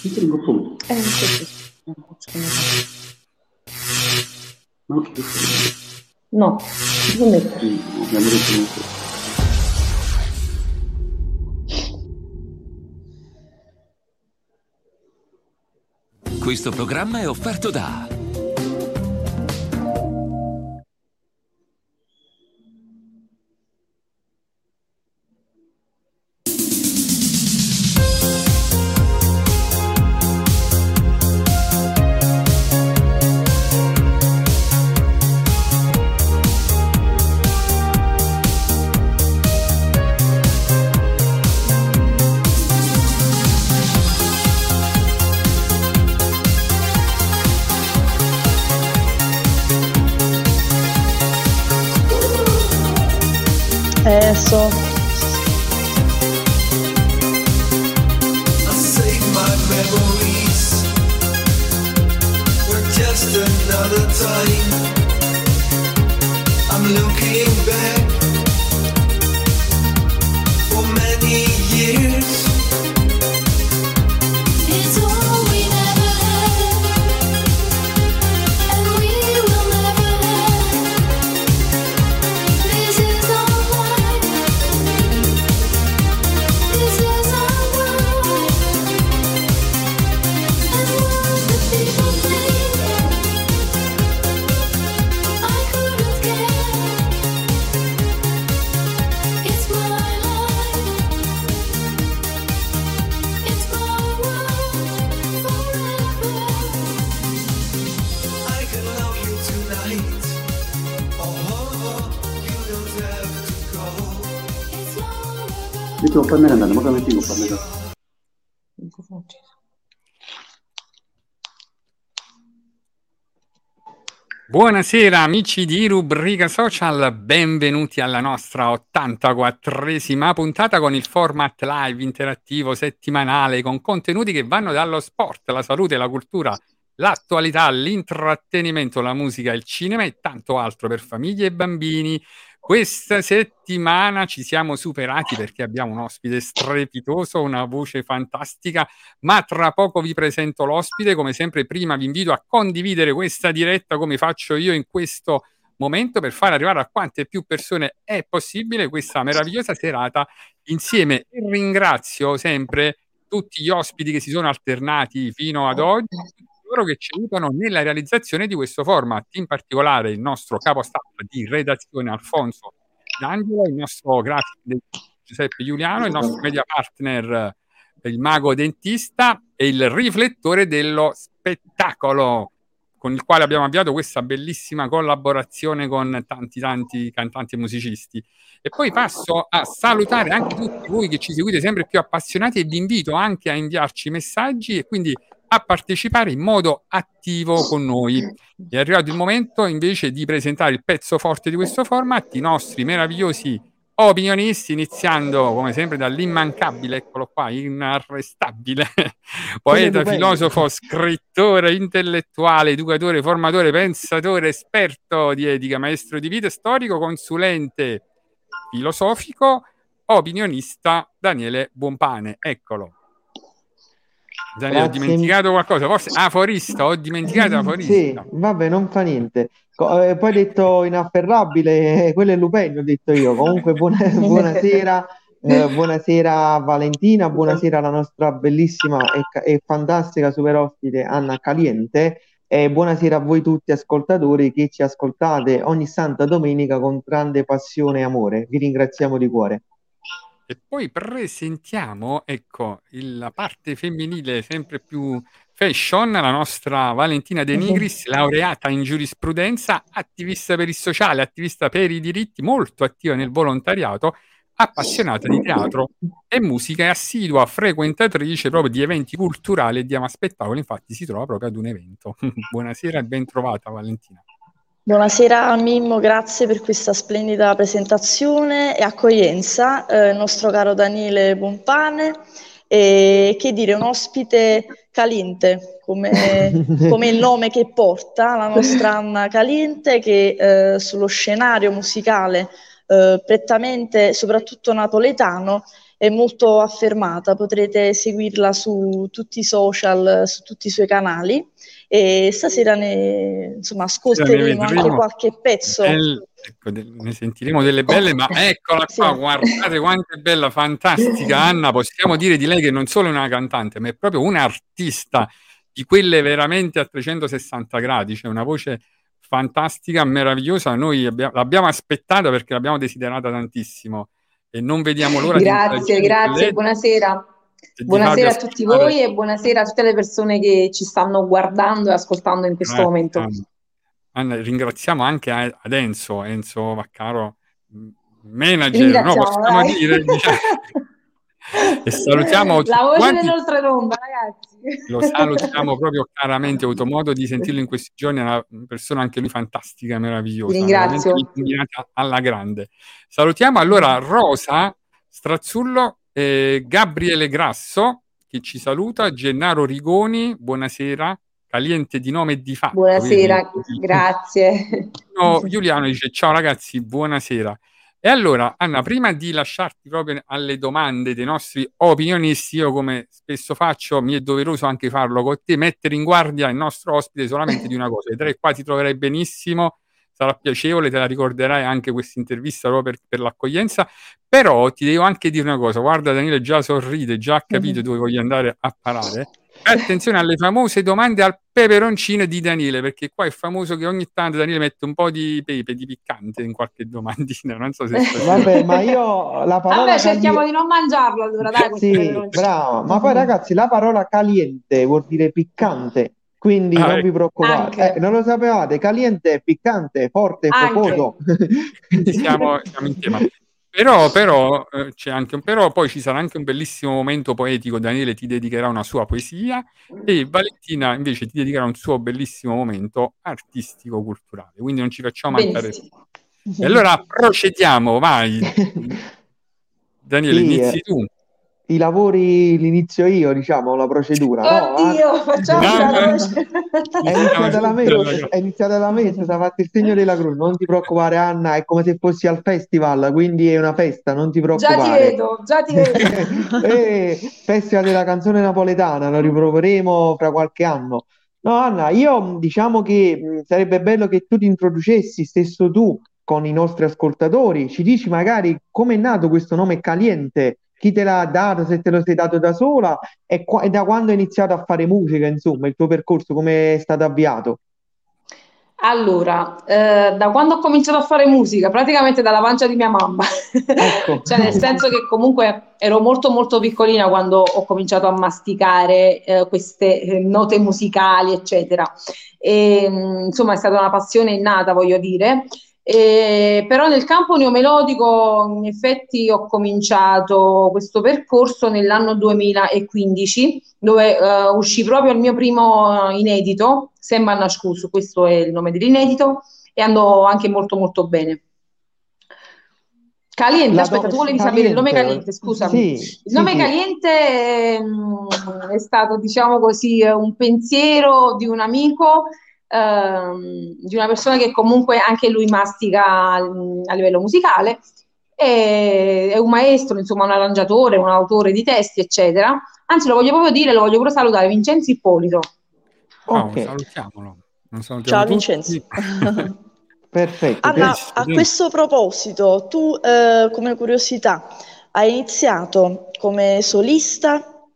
Sentendo tu. Eh, sì, sì. Non posso mettere. Ma fai? No, devo mettere. Sì, abbiamo detto molto. Questo programma è offerto da Buonasera amici di Rubrica Social, benvenuti alla nostra 84esima puntata con il format live interattivo settimanale con contenuti che vanno dallo sport, la salute, la cultura, l'attualità, l'intrattenimento, la musica, il cinema e tanto altro per famiglie e bambini. Questa settimana ci siamo superati perché abbiamo un ospite strepitoso, una voce fantastica, ma tra poco vi presento l'ospite. Come sempre, prima vi invito a condividere questa diretta come faccio io in questo momento per far arrivare a quante più persone è possibile questa meravigliosa serata insieme. Ringrazio sempre tutti gli ospiti che si sono alternati fino ad oggi, tutti loro che ci aiutano nella realizzazione di questo format, in particolare il nostro capo staff di redazione Alfonso D'Angelo, il nostro grafico Giuseppe Giuliano, il nostro media partner eh, il mago dentista e il riflettore dello spettacolo con il quale abbiamo avviato questa bellissima collaborazione con tanti tanti cantanti e musicisti. E poi passo a salutare anche tutti voi che ci seguite sempre più appassionati e vi invito anche a inviarci messaggi e quindi a partecipare in modo attivo con noi. È arrivato il momento invece di presentare il pezzo forte di questo format, i nostri meravigliosi opinionisti, iniziando come sempre dall'immancabile, eccolo qua, inarrestabile, poeta, filosofo, scrittore, intellettuale, educatore, formatore, pensatore, esperto di etica, maestro di vita, storico, consulente filosofico, opinionista Daniele Buonpane. Eccolo. Daniele, ho dimenticato qualcosa, forse aforista, ho dimenticato aforista. Sì, vabbè, non fa niente. Eh, poi hai detto inafferrabile, quello è Lupegno, ho detto io. Comunque, buona- buonasera, eh, buonasera Valentina, buonasera alla nostra bellissima e, e fantastica super ospite Anna Caliente. E buonasera a voi tutti ascoltatori che ci ascoltate ogni santa domenica con grande passione e amore. Vi ringraziamo di cuore. E poi presentiamo, ecco, il- la parte femminile sempre più fashion, la nostra Valentina De Nigris, laureata in giurisprudenza, attivista per il sociale, attivista per i diritti, molto attiva nel volontariato, appassionata di teatro e musica e assidua frequentatrice proprio di eventi culturali e di ama spettacolo, infatti si trova proprio ad un evento. Buonasera e ben trovata Valentina. Buonasera Mimmo, grazie per questa splendida presentazione e accoglienza, eh, il nostro caro Daniele Pompane, e che dire, un ospite calinte, come, come il nome che porta, la nostra Anna Calinte, che eh, sullo scenario musicale eh, prettamente, soprattutto napoletano, è molto affermata, potrete seguirla su tutti i social, su tutti i suoi canali e stasera ne, insomma, ascolteremo anche qualche pezzo. Bel- ecco, de- ne sentiremo delle belle, ma eccola Sì. qua, guardate quanto è bella, fantastica Anna, possiamo dire di lei che non solo è una cantante, ma è proprio un'artista di quelle veramente a 360 gradi, c'è una voce fantastica, meravigliosa, noi abbia- l'abbiamo aspettata perché l'abbiamo desiderata tantissimo e non vediamo l'ora di Grazie, con grazie, lei buonasera. Buonasera a tutti voi e buonasera a tutte le persone che ci stanno guardando e ascoltando in questo Grazie, momento. Anna. Anna, ringraziamo anche ad Enzo, Enzo Vaccaro, manager, no, possiamo dai. dire, diciamo. e salutiamo La voce quanti. dell'oltretomba, ragazzi. Lo salutiamo proprio caramente, ho avuto modo di sentirlo in questi giorni, è una persona anche lui fantastica, meravigliosa, Vi ringrazio. alla grande. Salutiamo allora Rosa Strazzullo, eh, Gabriele Grasso, che ci saluta, Gennaro Rigoni, buonasera, Caliente di nome e di fatto. Buonasera, vedi? grazie. No, Giuliano dice ciao ragazzi, buonasera. E allora, Anna, prima di lasciarti proprio alle domande dei nostri opinionisti, io come spesso faccio, mi è doveroso anche farlo con te, mettere in guardia il nostro ospite solamente di una cosa. Vedrai qua ti troverai benissimo, sarà piacevole, te la ricorderai anche questa intervista proprio per, per l'accoglienza, però ti devo anche dire una cosa, guarda Daniele già sorride, già ha capito dove voglio andare a parare. E attenzione alle famose domande al peperoncino di Daniele, perché qua è famoso che ogni tanto Daniele mette un po' di pepe, di piccante in qualche domandina, non so se Vabbè, ma io la parola Vabbè, cerchiamo cali- di non mangiarlo allora, dai, Sì, brava. Ma poi ragazzi, la parola caliente vuol dire piccante, quindi Ah, non vi ecco. preoccupate. Eh, non lo sapevate, caliente piccante, forte, focoso. Siamo, siamo in tema. Però, però, eh, c'è anche un però, poi ci sarà anche un bellissimo momento poetico. Daniele ti dedicherà una sua poesia e Valentina invece ti dedicherà un suo bellissimo momento artistico-culturale. Quindi non ci facciamo mancare. E allora procediamo, vai. Daniele, Sì, inizi eh. tu. I lavori li inizio io, diciamo, la procedura. no? Oddio, facciamo No, voce. È iniziata da me, è iniziata da me, si è fatto il segno della croce. Non ti preoccupare, Anna, è come se fossi al festival, quindi è una festa, non ti Già ti preoccupare. vedo, già ti vedo. Eh, Festival della canzone napoletana, lo riproveremo fra qualche anno. No, Anna, io diciamo che mh, sarebbe bello che tu ti introducessi stesso tu con i nostri ascoltatori, ci dici magari come è nato questo nome Caliente, chi te l'ha dato, se te lo sei dato da sola e, qua- e da quando hai iniziato a fare musica, insomma, il tuo percorso, come è stato avviato? Allora, eh, da quando ho cominciato a fare musica? Praticamente dalla pancia di mia mamma. Ecco. Cioè, nel senso che comunque ero molto molto piccolina quando ho cominciato a masticare eh, queste eh, note musicali, eccetera. E, mh, insomma, è stata una passione innata, voglio dire. E, però nel campo neomelodico, in effetti, ho cominciato questo percorso nell'anno 2015, dove eh, uscì proprio il mio primo eh, inedito, Semba Nascus, questo è il nome dell'inedito, e andò anche molto molto bene. Caliente, La aspetta, tu volevi sapere il nome Caliente, Caliente, scusami. sì, Il nome sì. Caliente ehm, è stato, diciamo così, eh, un pensiero di un amico, ehm, di una persona che comunque anche lui mastica a livello musicale, e- è un maestro, insomma, un arrangiatore, un autore di testi, eccetera. Anzi, lo voglio proprio dire, lo voglio pure salutare, Vincenzo Ippolito. Wow, Ok. salutiamolo. Non salutiamo Ciao tutti. Vincenzo. Perfetto. Anna, a questo proposito, tu eh, come curiosità hai iniziato come solista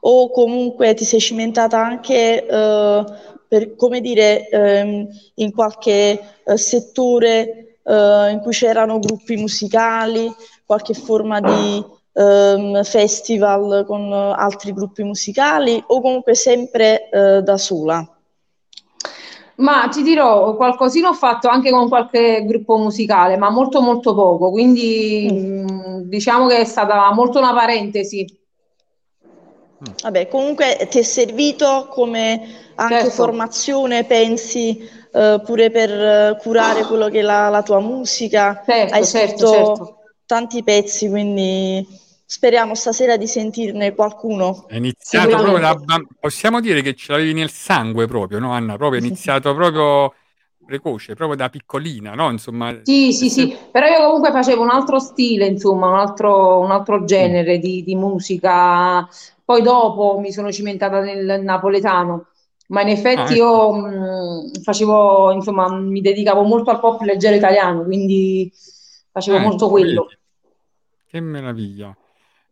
o comunque ti sei cimentata anche eh, per, come dire, ehm, in qualche eh, settore eh, in cui c'erano gruppi musicali, qualche forma di ehm, festival con altri gruppi musicali o comunque sempre eh, da sola? Ma ti dirò, qualcosina ho fatto anche con qualche gruppo musicale, ma molto molto poco, quindi mh, diciamo che è stata molto una parentesi. Vabbè, comunque ti è servito come anche Certo. formazione, pensi, eh, pure per eh, curare quello che è la, la tua musica. Certo, Hai certo, scritto certo. tanti pezzi, quindi speriamo stasera di sentirne qualcuno. È iniziato proprio da possiamo dire che ce l'avevi nel sangue proprio, no Anna? Proprio è iniziato proprio precoce, proprio da piccolina, no? Insomma, Sì, sì, sì, però io comunque facevo un altro stile, insomma, un altro, un altro genere di, di musica. Poi dopo mi sono cimentata nel napoletano, ma in Ah, effetti ecco. io mh, facevo, insomma, mi dedicavo molto al pop leggero italiano, quindi facevo Ah, molto ecco, quello. Che meraviglia.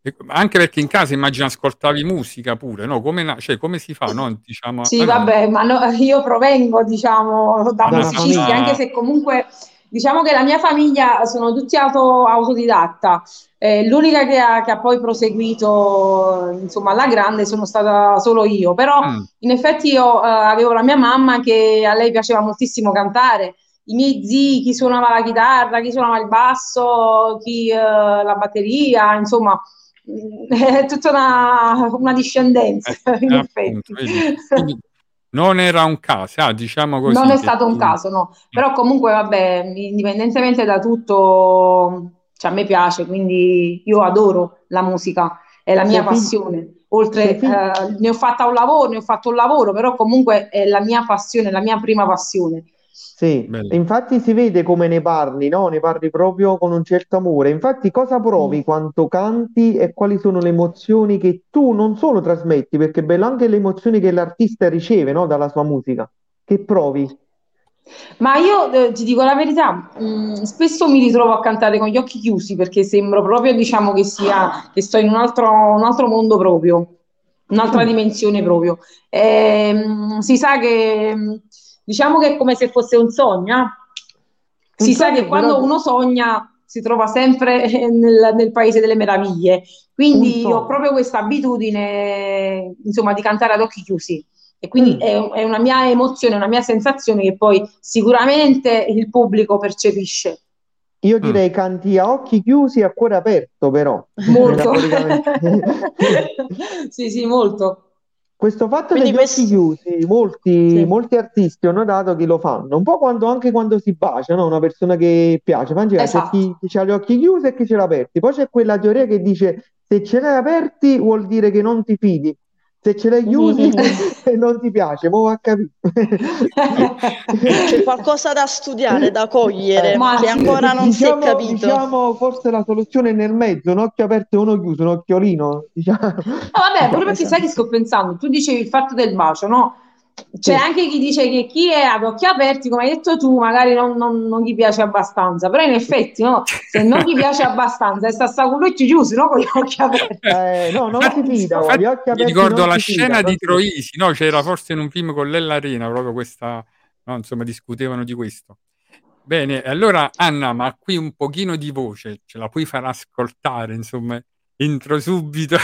E- anche perché in casa immagino ascoltavi musica pure, no? Come, na- cioè, come si fa, no? Diciamo, Sì, ah, no, vabbè, ma no- io provengo, diciamo, da musicisti, anche se comunque diciamo che la mia famiglia sono tutti auto- autodidatta. Eh, l'unica che ha, che ha poi proseguito, insomma, alla grande sono stata solo io, però Mm, in effetti io eh, avevo la mia mamma che a lei piaceva moltissimo cantare. I miei zii, chi suonava la chitarra, chi suonava il basso, chi eh, la batteria, insomma, è tutta una, una discendenza, eh, in effetti. vedi. Non era un caso, ah, diciamo così, Non è stato un caso, no. Mm, Però comunque, vabbè, indipendentemente da tutto, cioè, a me piace, quindi io adoro la musica, è la mia passione. Oltre, eh, ne ho fatta un lavoro, ne ho fatto un lavoro, però comunque è la mia passione, la mia prima passione. Sì, bello. infatti si vede come ne parli, no? Ne parli proprio con un certo amore. Infatti, cosa provi Mm. quando canti e quali sono le emozioni che tu non solo trasmetti, perché è bello anche le emozioni che l'artista riceve, no? Dalla sua musica. Che provi? Ma io eh, ti dico la verità, mh, spesso mi ritrovo a cantare con gli occhi chiusi perché sembro proprio, diciamo, che sia, che sto in un altro, un altro mondo proprio, un'altra Mm. dimensione proprio. Ehm, si sa che, mh, diciamo che è come se fosse un sogno. eh. Un Si sa che sogno quando però, uno sogna si trova sempre nel, nel paese delle meraviglie. un Quindi ho proprio questa abitudine, insomma, di cantare ad occhi chiusi. E quindi Mm. è, è una mia emozione, una mia sensazione che poi sicuramente il pubblico percepisce. Io Mm. direi canti a occhi chiusi e a cuore aperto, però, Molto. Sì, sì, molto. Questo fatto Quindi degli occhi questo... chiusi, molti, Sì. molti artisti ho notato che lo fanno, un po' quando, anche quando si bacia, no? Una persona che piace, Vangela, c'è Esatto. chi, chi ha gli occhi chiusi e chi ce l'ha aperti, poi c'è quella teoria che dice se ce l'hai aperti vuol dire che non ti fidi, se ce l'hai chiusi non ti piace, mo va a capire. C'è qualcosa da studiare, da cogliere, Eh, Ma che ancora non si è diciamo, capito. diciamo forse la soluzione è nel mezzo, un occhio aperto e uno chiuso, un occhiolino, diciamo. No, vabbè, pure perché sai che sto pensando, tu dicevi il fatto del bacio, no? C'è Sì. anche chi dice che chi è ad occhi aperti, come hai detto tu, magari non, non- non gli piace abbastanza, però in effetti, no, se non gli piace abbastanza, sta sta con gli occhi chiusi, no? Con gli occhi aperti. Eh, no, non si fida, gli occhi mi aperti ricordo non la fida, scena non di si fida. Troisi, no? C'era forse in un film con Lella Arena proprio questa, no? Insomma, discutevano di questo. Bene, allora Anna, ma qui un pochino di voce, ce la puoi far ascoltare, insomma, entro subito.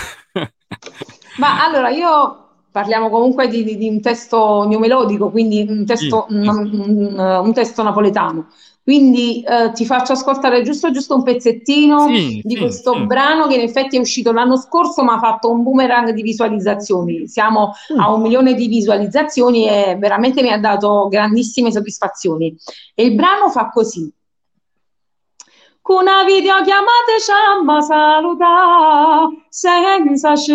Ma allora io parliamo comunque di, di- di un testo neomelodico, quindi un testo, sì. un, un- un testo napoletano. Quindi eh, ti faccio ascoltare giusto giusto un pezzettino Sì, di sì, questo sì. brano che in effetti è uscito l'anno scorso, ma ha fatto un boomerang di visualizzazioni. Siamo a Mm. un milione di visualizzazioni e veramente mi ha dato grandissime soddisfazioni. E il brano fa così. Con una videochiamata ci amma saluta, senza ci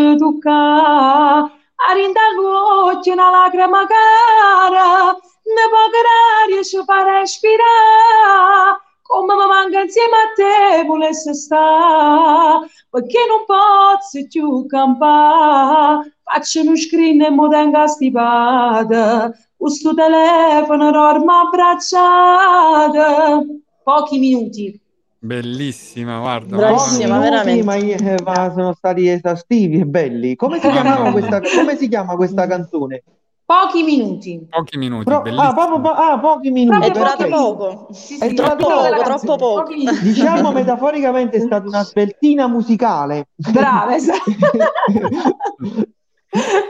toccare. Arinda l'occhio una lacrima cara, ne poca aria ci fa respirare. Come mi manca insieme a te volesse stare, perché non posso più campare. Faccio uno screen e mi tengo stipata, questo telefono dormo abbracciata. Pochi minuti. Bellissima, guarda, Bravissima, veramente. ma, eh, ma sono stati esaustivi e belli. Come si chiamava questa, come si chiama questa canzone? Pochi minuti. Pochi minuti, Pro- ah, proprio po- ah, pochi minuti, È durato poco. Sì, È sì, durato titolo della poco. canzone, Troppo poco. Diciamo metaforicamente è stata una sveltina musicale. Brava, esatto.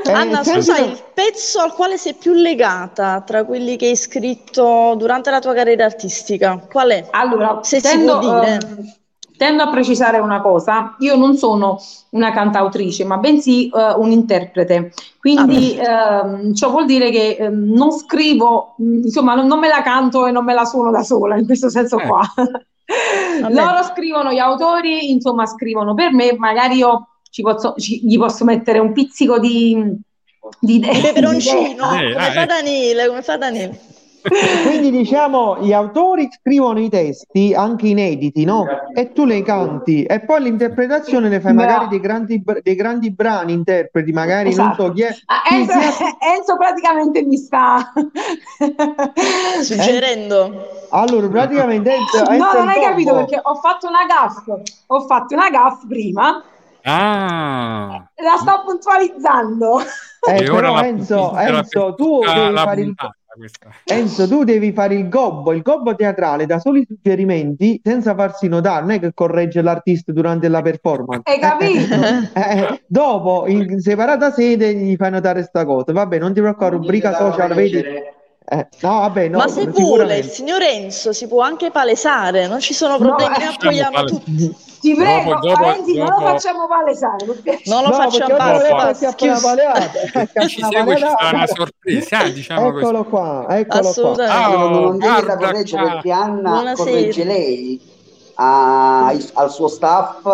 Eh, Anna, scusa, il pezzo al quale sei più legata tra quelli che hai scritto durante la tua carriera artistica, qual è? Allora, Se si tendo, può dire. ehm, tendo a precisare una cosa, io non sono una cantautrice, ma bensì eh, un interprete. Quindi ehm, ciò vuol dire che ehm, non scrivo, mh, insomma, non, non me la canto e non me la suono da sola, in questo senso Eh. qua. Vabbè. Loro scrivono, gli autori, insomma, scrivono per me, magari io ci posso, ci- gli posso mettere un pizzico di, di. Il peperoncino, Eh, come ah, fa ecco. Daniele, come fa Daniele. Quindi diciamo, gli autori scrivono i testi anche inediti, no? E tu le canti e poi l'interpretazione le fai magari dei grandi, dei grandi brani, interpreti, magari non Esatto. so chi è. Ah, chi Enzo, sia- Enzo praticamente mi sta Suggerendo. Allora, praticamente Enzo, No, Enzo è non hai capito perché ho fatto una gaff. Ho fatto una gaff prima, Ah, la sto puntualizzando. Eh, ora però Enzo, Enzo, tu devi fare il puntata questa. Enzo, tu devi fare il gobbo, il gobbo teatrale da soli suggerimenti senza farsi notare, non è che corregge l'artista durante la performance. Hai capito? Eh, dopo, in separata sede, gli fai notare sta cosa. Vabbè, non ti preoccupare, rubrica social, vedi? Eh, no, vabbè, no, Ma se vuole, il signor Enzo si può anche palesare, non ci sono No, problemi, eh, noi tutti. Ti prego, Dopo- dopo- Valentino, non lo dopo- facciamo palesare. per piacere. Non lo No, facciamo perché paleata. Chi ci segue ci sarà una sorpresa, eh, diciamo così. Eccolo qua, eccolo qua. Ah, non, devi da guarda correggere qua. perché Anna Buonasera. corregge lei a- al suo staff,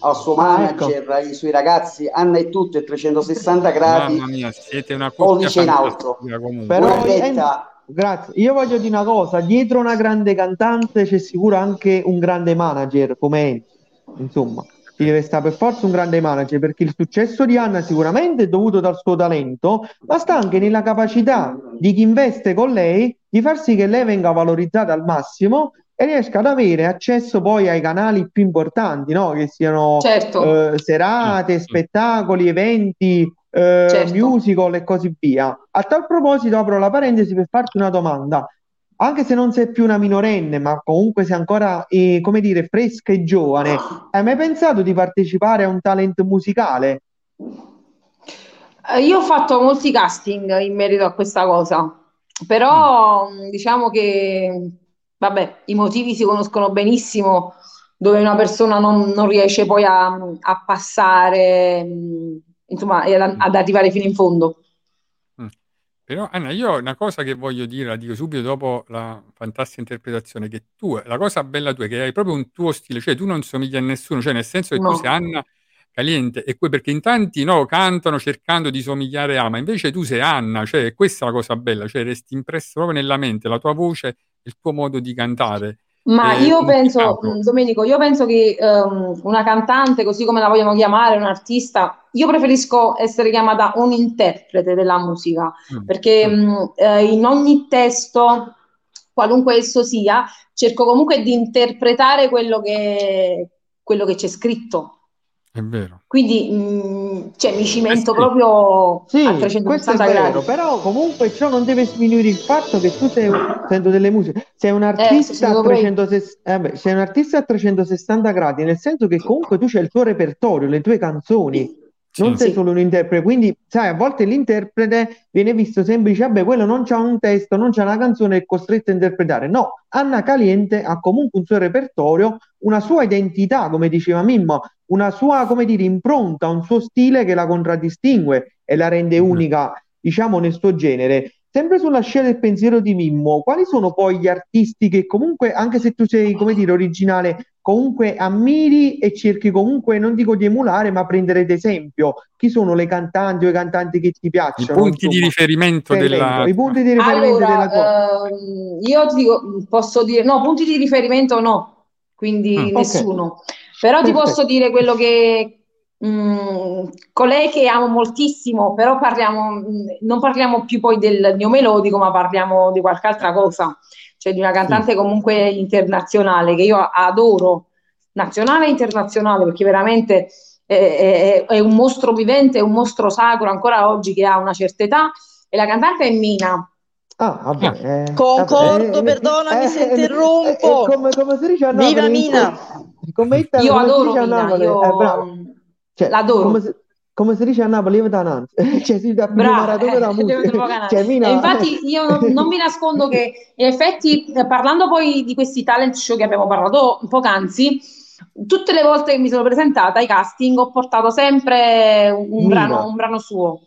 al suo Ah, manager, ai suoi ragazzi. Anna è tutto, è 360 gradi. Mamma mia, siete una coppia in alto. Però detta, Grazie. Io voglio dire una cosa, dietro una grande cantante c'è sicuro anche un grande manager come Enzo. Insomma, ci deve stare per forza un grande manager perché il successo di Anna sicuramente è dovuto dal suo talento, ma sta anche nella capacità di chi investe con lei di far sì che lei venga valorizzata al massimo e riesca ad avere accesso poi ai canali più importanti, no? Che siano Certo. eh, serate, spettacoli, eventi, eh, Certo. musical e così via. A tal proposito, apro la parentesi per farti una domanda. Anche se non sei più una minorenne, ma comunque sei ancora, eh, come dire, fresca e giovane, hai mai pensato di partecipare a un talent musicale? Eh, Io ho fatto molti casting in merito a questa cosa, però mh, diciamo che, vabbè, i motivi si conoscono benissimo dove una persona non, non riesce poi a, a passare, mh, insomma, ad, ad arrivare fino in fondo. Però Anna, io una cosa che voglio dire, la dico subito dopo la fantastica interpretazione, che tu, la cosa bella tua è che hai proprio un tuo stile, cioè tu non somigli a nessuno, cioè nel senso che tu No. sei Anna Caliente, e que- perché in tanti no, cantano cercando di somigliare a, ma invece tu sei Anna, cioè questa è la cosa bella, cioè resti impresso proprio nella mente, la tua voce, il tuo modo di cantare. Ma Eh, io penso, mh, Domenico, io penso che ehm, una cantante, così come la vogliamo chiamare, un artista, io preferisco essere chiamata un interprete della musica, Mm, perché mm. mh, eh, in ogni testo, qualunque esso sia, cerco comunque di interpretare quello che, quello che c'è scritto. È vero. Quindi mh, cioè, mi cimento sì. proprio Sì, a questo è 360 vero, gradi. però comunque ciò non deve sminuire il fatto che tu sei, un- sento delle musiche, sei un Eh, artista sì, a dovrei. 360, eh beh, sei un artista a 360 gradi, nel senso che comunque tu c'hai il tuo repertorio, le tue canzoni, non Sì. sei Sì. solo un interprete, quindi sai, a volte l'interprete viene visto semplice, vabbè, quello non c'ha un testo, non c'ha una canzone, è costretto a interpretare. No, Anna Caliente ha comunque un suo repertorio, una sua identità, come diceva Mimmo, una sua, come dire, impronta, un suo stile che la contraddistingue e la rende Mhm. unica, diciamo, nel suo genere. Sempre sulla scia del pensiero di Mimmo, quali sono poi gli artisti che comunque, anche se tu sei, come dire, originale, comunque ammiri e cerchi comunque, non dico di emulare, ma prendere ad esempio? Chi sono le cantanti o i cantanti che ti I piacciono? punti di insomma? riferimento Riferimento, della... I punti di riferimento della tua... Allora, ehm, io ti dico, posso dire, no, punti di riferimento no, quindi Mm. Nessuno. Però ti posso dire quello che, mh, colei che amo moltissimo, però parliamo, mh, non parliamo più poi del neomelodico, ma parliamo di qualche altra cosa, cioè di una cantante comunque internazionale che io adoro, nazionale e internazionale, perché veramente è, è- è un mostro vivente, è un mostro sacro ancora oggi che ha una certa età, e la cantante è Mina. Ah, vabbè, eh, Concordo, vabbè, eh, perdonami eh, se eh, interrompo. eh, come, come si dice a Napoli? Viva Mina! Come, Io come adoro Mina, Napoli? io Eh, bravo. Cioè, l'adoro. Come si, come si dice a Napoli, io dananza. Cioè, si più da eh, devo musica. provocare. Cioè, Mina- E infatti io non, non mi nascondo che in effetti eh, parlando poi di questi talent show che abbiamo parlato poc'anzi, tutte le volte che mi sono presentata ai casting ho portato sempre un, brano, un brano suo.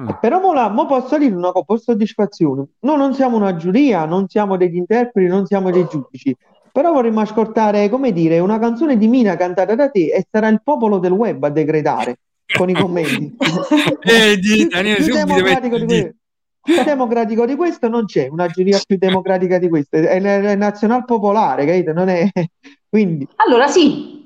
Mm. Però mo, la- mo posso dire una cosa, per soddisfazione. Noi non siamo una giuria, non siamo degli interpreti, non siamo dei giudici. Però vorremmo ascoltare, come dire, una canzone di Mina cantata da te e sarà il popolo del web a decretare con i commenti. Vedi, Più- Daniele, più democratico di il quello. più democratico di questo non c'è, una giuria più democratica di questo, è, è, è nazional popolare, capito? Non è... Quindi, Allora, sì.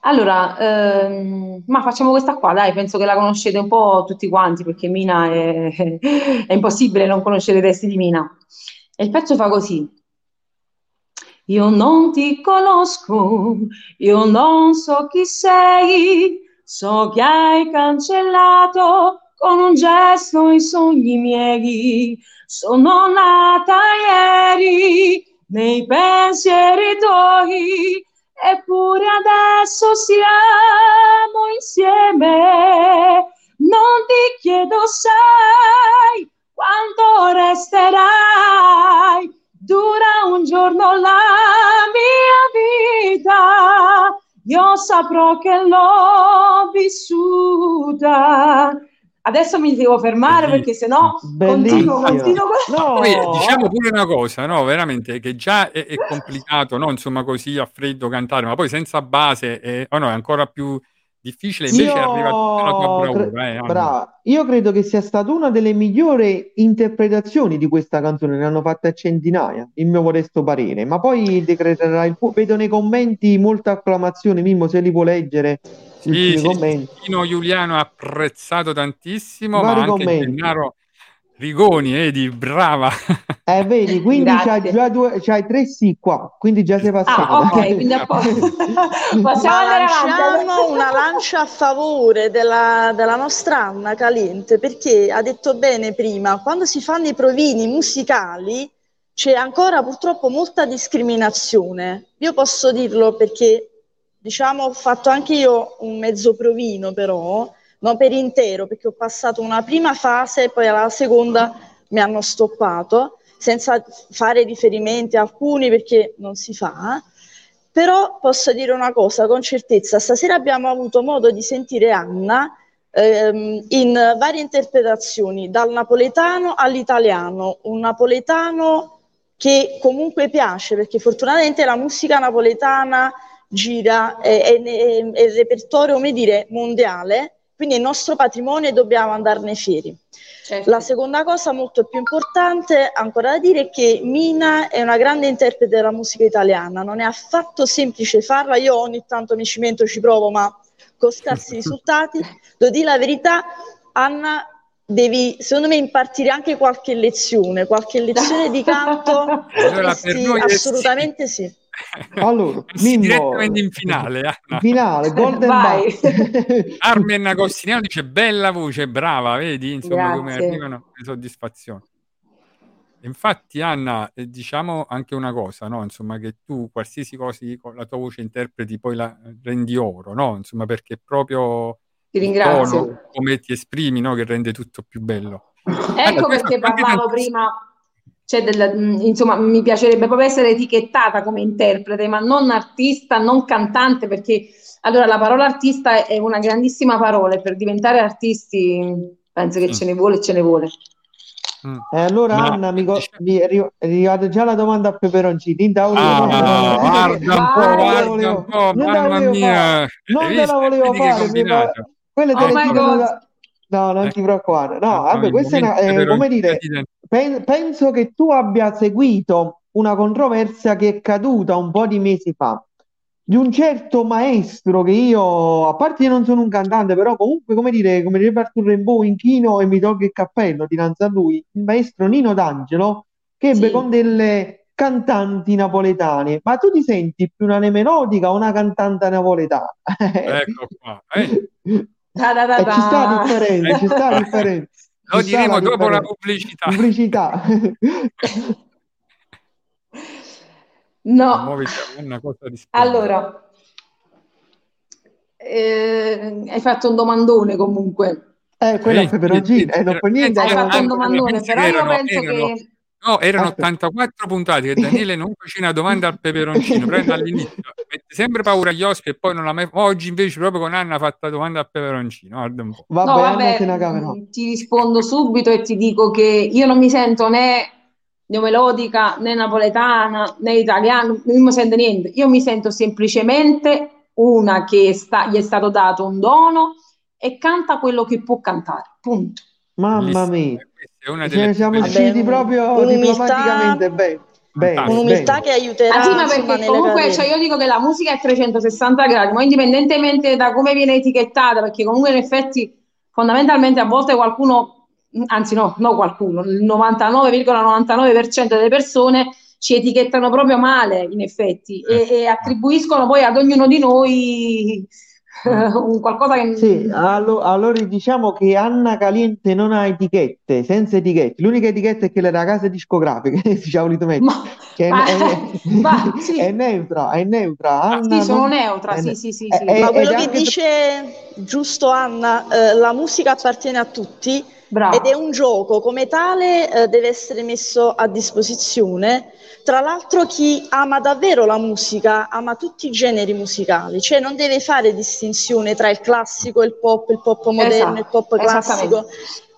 Allora, ehm, ma facciamo questa qua, dai, penso che la conoscete un po' tutti quanti, perché Mina è, è impossibile non conoscere i testi di Mina. E il pezzo fa così. Io non ti conosco, io non so chi sei, so che hai cancellato con un gesto i sogni miei. Sono nata ieri nei pensieri tuoi, eppure adesso siamo insieme. Non ti chiedo sai quanto resterai. Dura un giorno la mia vita, io saprò che l'ho vissuta. Adesso mi devo fermare perché sennò continuo, bellissimo. continuo. No, Poi diciamo pure una cosa, no? Veramente che già è, è complicato, no? Insomma, così a freddo cantare, ma poi senza base è, oh no, è ancora più difficile. Invece Io arriva tutta la tua cre- bravura, eh, brava. Io credo che sia stata una delle migliori interpretazioni di questa canzone, ne hanno fatte a centinaia, il mio modesto parere, ma poi decreterà il vedo nei commenti molte acclamazioni, Mimmo se li può leggere Sì, sì, Giuliano ha apprezzato tantissimo, ma Vari anche commenti. Gennaro Rigoni, vedi, brava. Eh, vedi, quindi c'hai già due, c'hai tre sì qua, quindi già sei passato. Ah, ok, quindi a posto. Possiamo Ma lanciamo una lancia a favore della, della nostra Anna Calente perché ha detto bene prima, quando si fanno i provini musicali c'è ancora purtroppo molta discriminazione. Io posso dirlo perché, diciamo, ho fatto anche io un mezzo provino però, non per intero, perché ho passato una prima fase e poi alla seconda mi hanno stoppato, senza fare riferimenti a alcuni perché non si fa. Però posso dire una cosa con certezza, stasera abbiamo avuto modo di sentire Anna ehm, in varie interpretazioni, dal napoletano all'italiano, un napoletano che comunque piace perché fortunatamente la musica napoletana gira, è, è- è- è il repertorio, come dire, mondiale, quindi è il nostro patrimonio e dobbiamo andarne fieri. Certo. La seconda cosa molto più importante ancora da dire è che Mina è una grande interprete della musica italiana, non è affatto semplice farla, io ogni tanto mi cimento, ci provo, ma con scarsi risultati. Devo dire la verità, Anna, devi secondo me impartire anche qualche lezione, qualche lezione di canto, Allora, assolutamente sì. Allora, Mimmo, direttamente in finale, Anna. finale, Golden Vai. Buzz. Carmen Agostiniano dice bella voce, brava, vedi insomma come Grazie. arrivano le soddisfazioni. Infatti, Anna, eh, diciamo anche una cosa, no? Insomma, che tu qualsiasi cosa con la tua voce interpreti, poi la rendi oro, no? Insomma, perché proprio Ti ringrazio. tono, come ti esprimi, no? Che rende tutto più bello. Ecco hai perché parlavo prima, cioè del- mh, insomma, mi piacerebbe proprio essere etichettata come interprete, ma non artista, non cantante, perché allora la parola artista è una grandissima parola e per diventare artisti penso che Sì. ce ne vuole e ce ne vuole. Mm. E allora Ma Anna, mi, co- mi è arri- è arrivata già la domanda a peperoncini. Volevo Ah, fare- guarda un po', guarda volevo- un po', mamma mia. Non te la volevo fare, combinato? fa- quelle Oh No, non Eh. ti preoccupare. No, vabbè, mia, questa è una, eh, come dire, pen- penso che tu abbia seguito una controversia che è caduta un po' di mesi fa di un certo maestro che io, a parte io non sono un cantante, però comunque, come dire, come direbbe Arthur Rimbaud, inchino e mi tolgo il cappello dinanzi a lui, il maestro Nino D'Angelo, che ebbe Sì. con delle cantanti napoletane. Ma tu ti senti più una melodica o una cantante napoletana? Ecco qua. eh. Da, da, da, E ci sta differenza, ci sta differenza. Lo Ci sta la diremo dopo la pubblicità. Pubblicità. No, allora, eh, hai fatto un domandone comunque. Eh, quella Sì, è peperoncino, sì, eh, non sì, fa niente. Hai fatto un domandone, però io penso erano- che... No, erano Aspetta. 84 puntate che Daniele non cucina domande al peperoncino, prende all'inizio, mette sempre paura agli ospiti e poi non l'ha mai... Oggi invece proprio con Anna ha fatto domande al peperoncino, guarda un po'. Vabbè, No, vabbè, camera. ti rispondo subito e ti dico che io non mi sento né neomelodica, né napoletana, né italiana, non mi sento niente. Io mi sento semplicemente una che sta- gli è stato dato un dono e canta quello che può cantare, punto. Mamma mia, è una delle siamo usciti Vabbè, proprio un'umiltà- diplomaticamente bene. Bene. Un'umiltà bene. che aiuterà Ah sì, ma perché comunque cioè, io dico che la musica è 360 gradi, ma indipendentemente da come viene etichettata, perché comunque in effetti fondamentalmente a volte qualcuno, anzi no, no qualcuno, il 99,99% delle persone ci etichettano proprio male in effetti e, e attribuiscono poi ad ognuno di noi un qualcosa che... Sì, allo- allora diciamo che Anna Caliente non ha etichette, senza etichette. L'unica etichetta è quella della casa discografica, che si voluto mettere. Ma, Che è, ma- è- ma sì. è neutra, è neutra. Ah, Anna sì, sono non- neutra, è sì, sì, sì, è- sì. è- Ma quello che dice giusto Anna, eh, la musica appartiene a tutti Brava. ed è un gioco, come tale eh, deve essere messo a disposizione. Tra l'altro chi ama davvero la musica ama tutti i generi musicali, cioè non deve fare distinzione tra il classico, il pop, il pop moderno, Esatto, il pop classico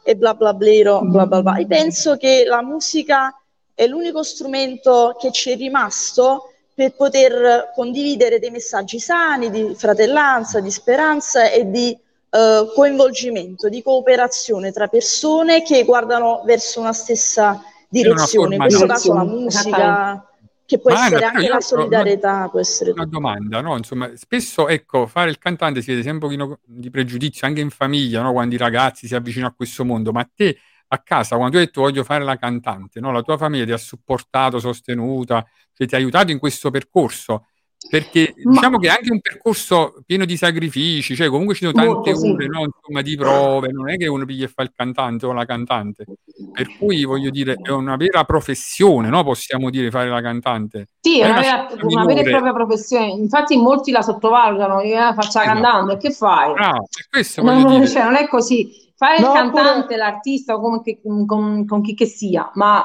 e bla bla blero, bla bla bla. Io penso che la musica è l'unico strumento che ci è rimasto per poter condividere dei messaggi sani di fratellanza, di speranza e di eh, coinvolgimento, di cooperazione tra persone che guardano verso una stessa direzione. In questo caso la musica, che può Anna, essere anche la solidarietà, può essere una domanda, no? Insomma, spesso ecco, fare il cantante si vede sempre un pochino di pregiudizio anche in famiglia, no? Quando i ragazzi si avvicinano a questo mondo, ma te a casa, quando tu hai detto voglio fare la cantante, no? La tua famiglia ti ha supportato, sostenuta, cioè ti ha aiutato in questo percorso, perché Ma- diciamo che è anche un percorso pieno di sacrifici, cioè comunque ci sono tante Molto, sì. ore, no? Insomma, di prove, non è che uno piglia e fa il cantante o la cantante, per cui voglio dire, è una vera professione, no? Possiamo dire fare la cantante. Sì, è una vera, una vera e propria professione. Infatti molti la sottovalutano, io eh, faccia Esatto. cantando, e che fai? Per questo Non, non- dire. cioè, non è così. Fare il No, cantante, pure- l'artista o che- con, con chi che sia, ma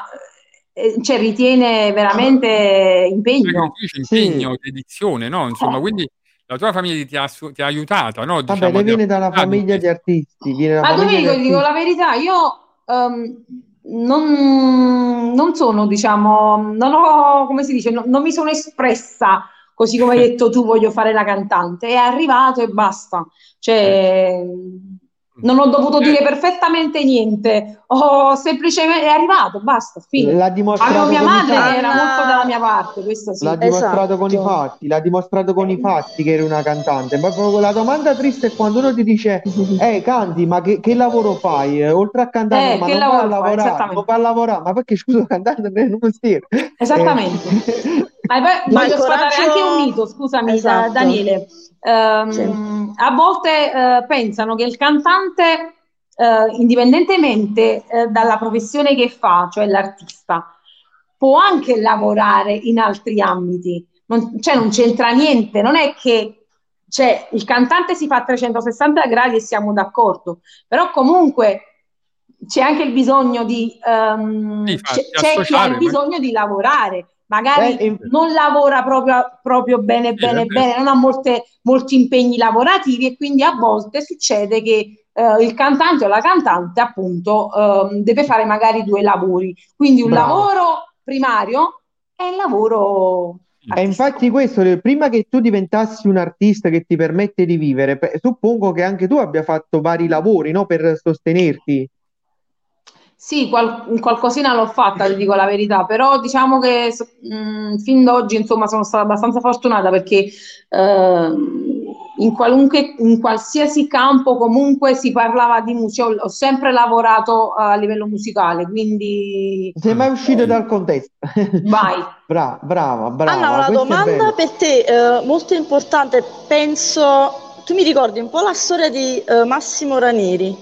eh, cioè, ritiene veramente impegno. sacrificio, Sì. impegno, dedizione, no? Insomma, Eh. quindi la tua famiglia ti ha, ti ha aiutata, no? Vabbè, Diciamo, ha viene dalla famiglia di artisti, viene Ma Domenico, ti dico la verità, io ehm, non, non sono, diciamo, non ho, come si dice, non, non mi sono espressa così come hai detto tu, voglio fare la cantante. È arrivato e basta. Cioè, non ho dovuto Eh. dire perfettamente niente, ho semplicemente è arrivato, basta, fine. L'ha Avevo dimostrato mia con i madre che era molto dalla mia parte, questo sì. L'ha dimostrato con i Esatto. fatti, l'ha dimostrato con i fatti che eri una cantante. Ma proprio la domanda triste è quando uno ti dice, eh, canti, ma che, che lavoro fai? Eh, Oltre a cantare, Eh, ma che non vai a lavoro fai? lavorare, Esattamente. non vai a lavorare, ma perché scusa, cantante non è un mestiere. Esattamente. Eh, Ma voglio sfatare coraggio- anche un mito, scusami, Esatto. Daniele. Ehm, Sì. A volte eh, pensano che il cantante, eh, indipendentemente eh, dalla professione che fa, cioè l'artista, può anche lavorare in altri ambiti. Non, cioè non c'entra niente, non è che cioè, il cantante si fa a 360 gradi e siamo d'accordo, però comunque c'è anche il bisogno di ehm, Sì, c'è, c'è chi ha il ma- bisogno di lavorare, magari Eh, in- non lavora proprio, proprio bene, bene, vero. bene, non ha molte- molti impegni lavorativi e quindi a volte succede che eh, il cantante o la cantante appunto ehm, deve fare magari due lavori, quindi un Bravo. lavoro primario e il lavoro E infatti questo, eh, prima che tu diventassi un artista che ti permette di vivere, suppongo che anche tu abbia fatto vari lavori, no, per sostenerti. Sì, qual- qualcosina l'ho fatta, ti dico la verità, però diciamo che so- mh, fin d'oggi insomma sono stata abbastanza fortunata perché ehm, in qualunque, in qualsiasi campo comunque si parlava di musica, ho, ho sempre lavorato a livello musicale, quindi Non sei mai uscito dal contesto. vai. Bra- brava, brava, Anna, una domanda per te, eh, molto importante. Penso, tu mi ricordi un po' la storia di eh, Massimo Ranieri,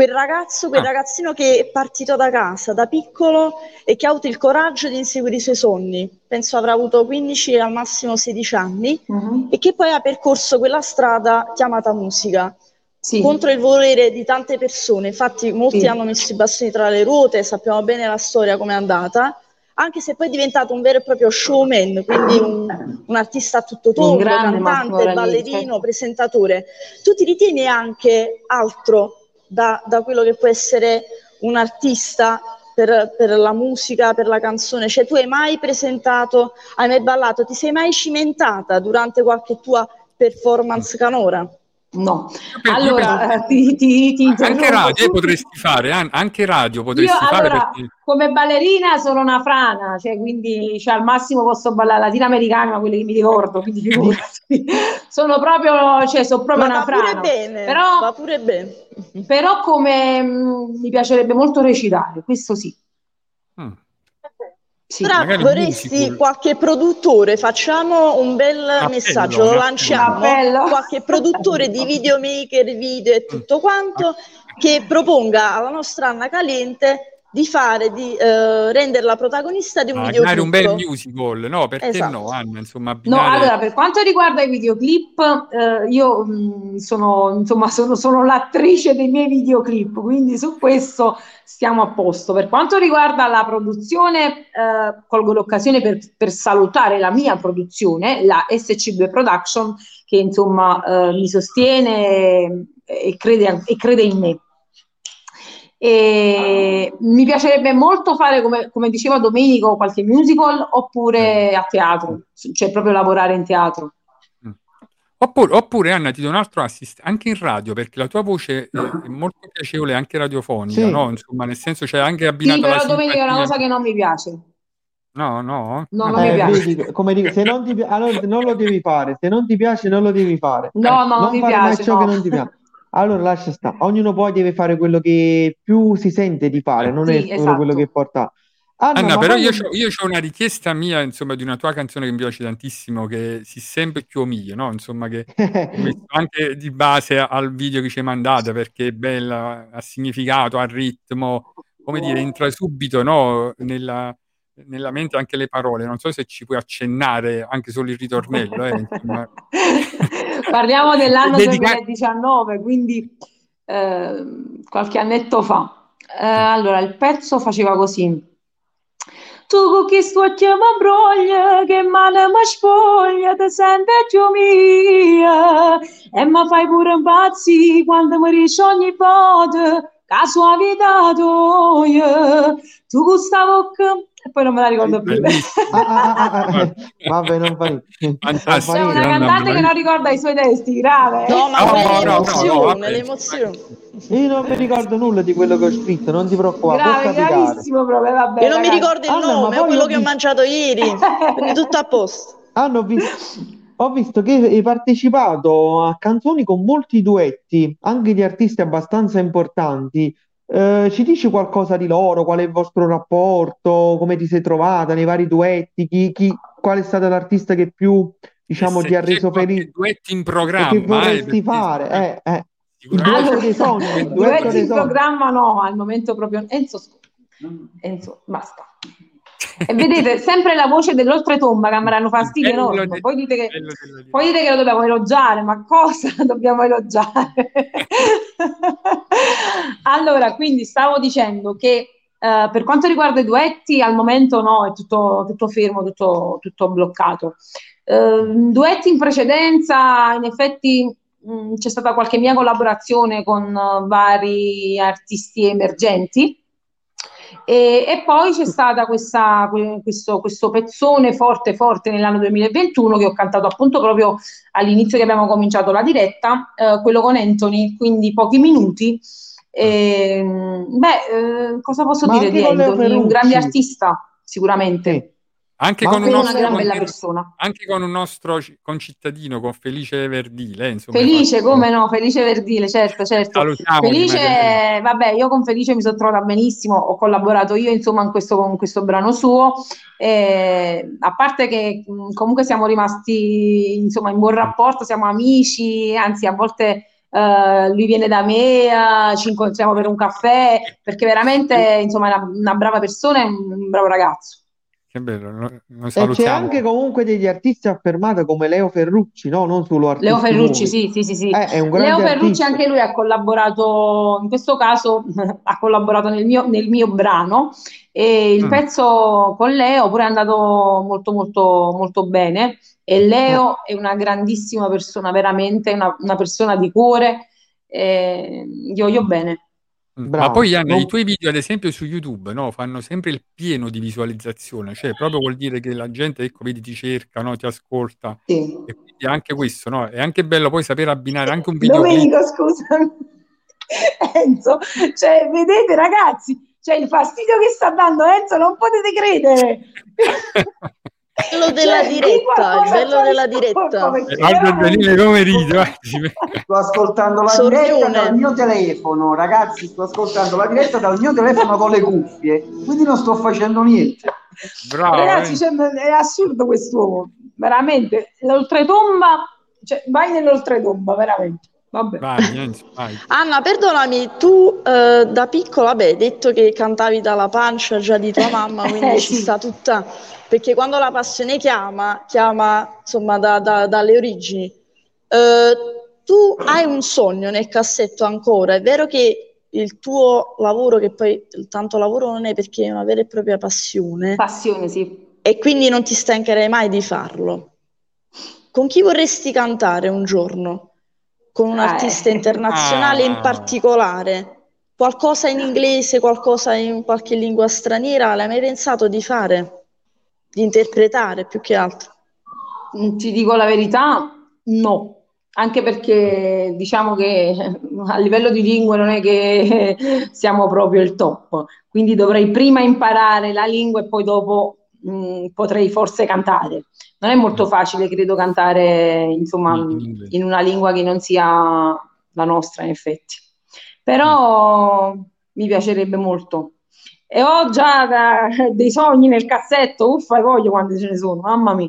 quel ragazzo, quel Ah. ragazzino che è partito da casa da piccolo e che ha avuto il coraggio di inseguire i suoi sogni. Penso avrà avuto 15 al massimo 16 anni Mhm. e che poi ha percorso quella strada chiamata musica Sì. contro il volere di tante persone. Infatti, molti Sì. hanno messo i bastoni tra le ruote, sappiamo bene la storia come è andata, anche se poi è diventato un vero e proprio showman, quindi un, un artista a tutto tondo, cantante, ballerino, presentatore. Tu ti ritieni anche altro da, da quello che può essere un artista? Per, per la musica, per la canzone, cioè tu hai mai presentato, hai mai ballato, ti sei mai cimentata durante qualche tua performance canora? No. Io Allora, eh, ti, ti, ti Anche radio eh, potresti fare, an- anche radio Io potresti fare allora, perché come ballerina sono una frana, cioè quindi cioè, al massimo posso ballare latinoamericana, quelle che mi ricordo, quindi figurati. Sono proprio, cioè, sono proprio Ma una va pure frana. bene, Però, va pure bene. però come mh, mi piacerebbe molto recitare, questo sì. Mm. Sì. Un vorresti musical. qualche produttore, facciamo un bel Appello, messaggio, lo lanciamo. Appello. Qualche produttore di videomaker, video e tutto quanto che proponga alla nostra Anna Caliente di fare, di eh, renderla protagonista di un magari videoclip. un bel musical, no? Perché Esatto. no, Anna? Insomma, No, abbinare... allora, per quanto riguarda i videoclip, eh, io mh, sono, insomma, sono, sono l'attrice dei miei videoclip, quindi su questo stiamo a posto. Per quanto riguarda la produzione, eh, colgo l'occasione per, per salutare la mia produzione, la SC2 Production, che insomma eh, mi sostiene e crede, e crede in me. E mi piacerebbe molto fare, come, come diceva Domenico, qualche musical oppure a teatro, cioè proprio lavorare in teatro. Oppure, oppure, Anna, ti do un altro assist anche in radio, perché la tua voce è, molto piacevole anche radiofonica, Sì. no? Insomma, nel senso c'è anche Sì, abbinata però la Domenico è una cosa che non mi piace. No, no. No, Ah, non mi Eh, piace. vedi, come dico, se non ti allora, non lo devi fare, se non ti piace non lo devi fare. No, no, non Non mi piace, ciò che no. non ti piace. Allora lascia stare, ognuno poi deve fare quello che più si sente di fare, non è Sì, solo quello esatto. che porta. Anna, Anna, però io c'ho, io c'ho una richiesta mia, insomma, di una tua canzone che mi piace tantissimo, che si sente più mio, no? Insomma, che ho anche di base al video che ci hai mandato, perché è bella, ha significato, ha ritmo, come dire, entra subito, no? Nella, nella mente anche le parole. Non so se ci puoi accennare anche solo il ritornello, eh. Parliamo dell'anno Dedica- 2019, quindi eh, qualche annetto fa. Eh, allora, il pezzo faceva così. Tu con chi sto a chiamare broglia, che mano mi spoglia, ti sente più mia, e mi fai pure impazzi quando mi dici ogni volta, che suavità tua, tu con sta bocca, e poi non me la ricordo più. Ah, ah, ah, ah, ah. Vabbè, non fa niente. Non fa Fantastico. C'è una cantante che non ricorda i suoi testi, grave. No, ma quella no, no, no, l'emozione. Io non mi ricordo nulla di quello che ho scritto, non ti preoccupare, Grave, gravissimo proprio, vabbè, Io non mi ragazzi. ricordo il Anna, ma nome, è quello che ho mangiato ieri, quindi tutto a posto. Hanno Ah, visto, ho visto che hai partecipato a canzoni con molti duetti, anche di artisti abbastanza importanti. Eh, ci dici qualcosa di loro? Qual è il vostro rapporto? Come ti sei trovata nei vari duetti? Chi, chi- qual è stata l'artista che più, diciamo, E ti ha c'è reso qualche felice? duetti in E programma, che eh, vorresti perché fare? Eh, eh. Il sicuramente- duetto dei sogni, il duetto Duetti in sogni. programma no, al momento proprio Enzo, Enzo, basta. E vedete, sempre la voce dell'oltretomba che mi danno fastidio enorme. de- Poi dite che, poi dite che lo dobbiamo elogiare, ma cosa dobbiamo elogiare? Allora, quindi stavo dicendo che eh, per quanto riguarda i duetti, al momento no, è tutto, tutto fermo, tutto, tutto bloccato. Eh, duetti in precedenza, in effetti mh, c'è stata qualche mia collaborazione con eh, vari artisti emergenti. E, e poi c'è que- questo, questo pezzone forte forte nell'anno 2021 che ho cantato appunto proprio all'inizio che abbiamo cominciato la diretta, eh, quello con Anthony, quindi pochi minuti. E, beh, eh, cosa posso Ma dire di Anthony? Un grande artista, sicuramente. Anche con nostro, con- anche con un nostro ci- concittadino, con Felice Verdile, eh, insomma, Felice, come no? Felice Verdile, certo, certo. Salutiamo Felice, vabbè, io con Felice mi sono trovata benissimo, ho collaborato io insomma in questo, con questo brano suo, eh, a parte che mh, comunque siamo rimasti insomma in buon rapporto, siamo amici, anzi a volte eh, lui viene da me, eh, ci incontriamo per un caffè, perché veramente insomma è una, una brava persona e un bravo ragazzo. Che bello, lo, lo E c'è anche comunque degli artisti affermati come Leo Ferrucci, no? Non solo artisti Leo Ferrucci, sì, sì, sì, sì. Eh, è un Leo Ferrucci artista. anche lui ha collaborato, in questo caso ha collaborato nel mio, nel mio brano e il Mm. pezzo con Leo pure è andato molto molto molto bene e Leo è una grandissima persona, veramente una, una persona di cuore, e gli voglio bene. Mm, Ma Bravo. poi Non- i tuoi video, ad esempio, su YouTube, no, fanno sempre il pieno di visualizzazione, cioè proprio vuol dire che la gente, ecco, vedi, ti cerca, no, ti ascolta. Sì. E quindi anche questo, no? È anche bello poi sapere abbinare anche un videoclip. Domenico, scusami. Enzo, cioè, vedete ragazzi, cioè il fastidio che sta dando Enzo, non potete credere. bello della Cioè, di diretta, il bello della diretta. Guarda Daniele come guardi. Sto ascoltando la Sorrione. diretta dal mio telefono, ragazzi, sto ascoltando la diretta dal mio telefono con le cuffie, quindi non sto facendo niente. Bravo. Ragazzi, eh. cioè, è assurdo quest'uomo, veramente. L'oltretomba, cioè, vai nell'oltretomba, veramente. Vabbè. Vai, Enzo, vai. Anna, perdonami, tu eh, da piccola, vabbè, hai detto che cantavi dalla pancia già di tua mamma, quindi Eh, ci sì. sta tutta, perché quando la passione chiama, chiama insomma da- da- dalle origini. Eh, tu hai un sogno nel cassetto ancora, è vero che il tuo lavoro, che poi tanto lavoro non è perché è una vera e propria passione, Passione, sì. e quindi non ti stancherai mai di farlo. Con chi vorresti cantare un giorno? Con un Eh. artista internazionale in Ah. particolare? Qualcosa in inglese, qualcosa in qualche lingua straniera? L'hai mai pensato di fare? Di interpretare più che altro? Mm, Ti dico la verità, no. Anche perché diciamo che a livello di lingue non è che siamo proprio il top, quindi dovrei prima imparare la lingua e poi dopo mm, potrei forse cantare. Non è molto facile, credo, cantare insomma In- in una lingua che non sia la nostra, in effetti. Però mi piacerebbe molto. E ho già da- dei sogni nel cassetto, uffa, e voglio quando ce ne sono, mamma mia.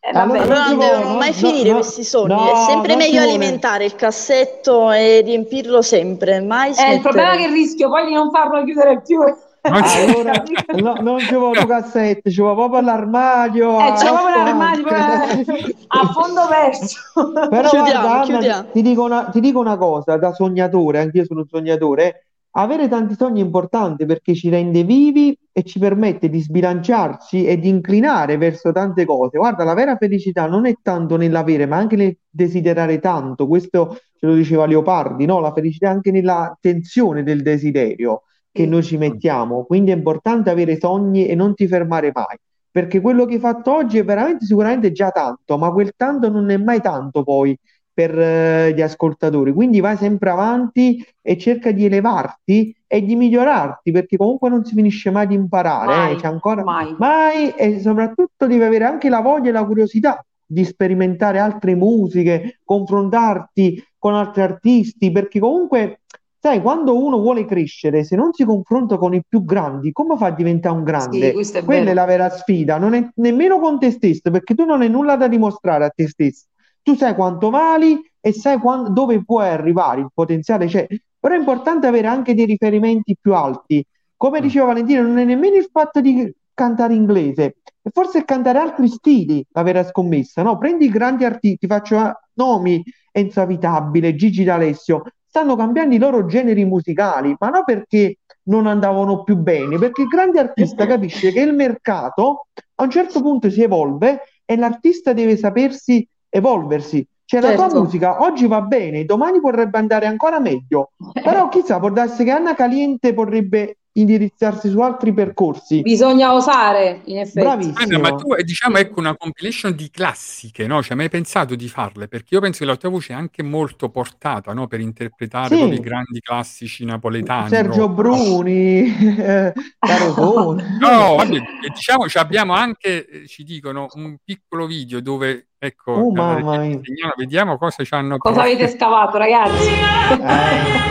Eh, vabbè, Allora, non devono no, mai no, finire no, questi sogni, no, è sempre meglio alimentare il cassetto e riempirlo sempre, mai Eh, il problema è che rischio poi di non farlo chiudere più. Non Allora, no, non ci vuole un cassetto, ci vuole proprio l'armadio. Eh, c'è proprio a- l'armadio eh, a fondo perso. Però Chiudiamo, guarda, Anna, chiudiamo. Ti, dico una, ti dico una cosa, da sognatore, anch'io sono un sognatore, avere tanti sogni è importante perché ci rende vivi e ci permette di sbilanciarci e di inclinare verso tante cose. Guarda, la vera felicità non è tanto nell'avere, ma anche nel desiderare tanto. Questo ce lo diceva Leopardi, no? La felicità è anche nella tensione del desiderio che noi ci mettiamo. Quindi è importante avere sogni e non ti fermare mai. Perché quello che hai fatto oggi è veramente sicuramente già tanto, ma quel tanto non è mai tanto poi per eh, gli ascoltatori. Quindi vai sempre avanti e cerca di elevarti e di migliorarti, perché comunque non si finisce mai di imparare, Mai, eh, C'è ancora mai. mai e soprattutto devi avere anche la voglia e la curiosità di sperimentare altre musiche, confrontarti con altri artisti, perché comunque, sai, quando uno vuole crescere, se non si confronta con i più grandi, come fa a diventare un grande? Sì, è Quella vero. è la vera sfida, non è nemmeno con te stesso, perché tu non hai nulla da dimostrare a te stesso. Tu sai quanto vali e sai quan- dove puoi arrivare, il potenziale c'è. Però è importante avere anche dei riferimenti più alti. Come diceva Valentina, non è nemmeno il fatto di cantare inglese, e forse è cantare altri stili la vera scommessa, no? Prendi i grandi artisti, faccio ah, nomi, Enzo Avitabile, Gigi D'Alessio, stanno cambiando i loro generi musicali, ma non perché non andavano più bene, perché il grande artista capisce che il mercato a un certo punto si evolve e l'artista deve sapersi evolversi. Cioè la tua Certo. musica oggi va bene, domani potrebbe andare ancora meglio, però chissà, può darsi che Anna Caliente potrebbe indirizzarsi su altri percorsi. Bisogna osare, in effetti. Bravissimo. Anna, ma tu eh, diciamo ecco una compilation di classiche, no? Cioè, mai pensato di farle? Perché io penso che la tua voce è anche molto portata, no? Per interpretare Sì. i grandi classici napoletani. Sergio proprio. Bruni, eh, Carosone. No, vabbè, e diciamo, ci abbiamo anche, eh, ci dicono, un piccolo video dove, ecco, Oh, segnala, vediamo cosa ci hanno Cosa avete scavato, ragazzi?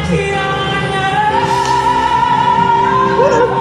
Thank Oh,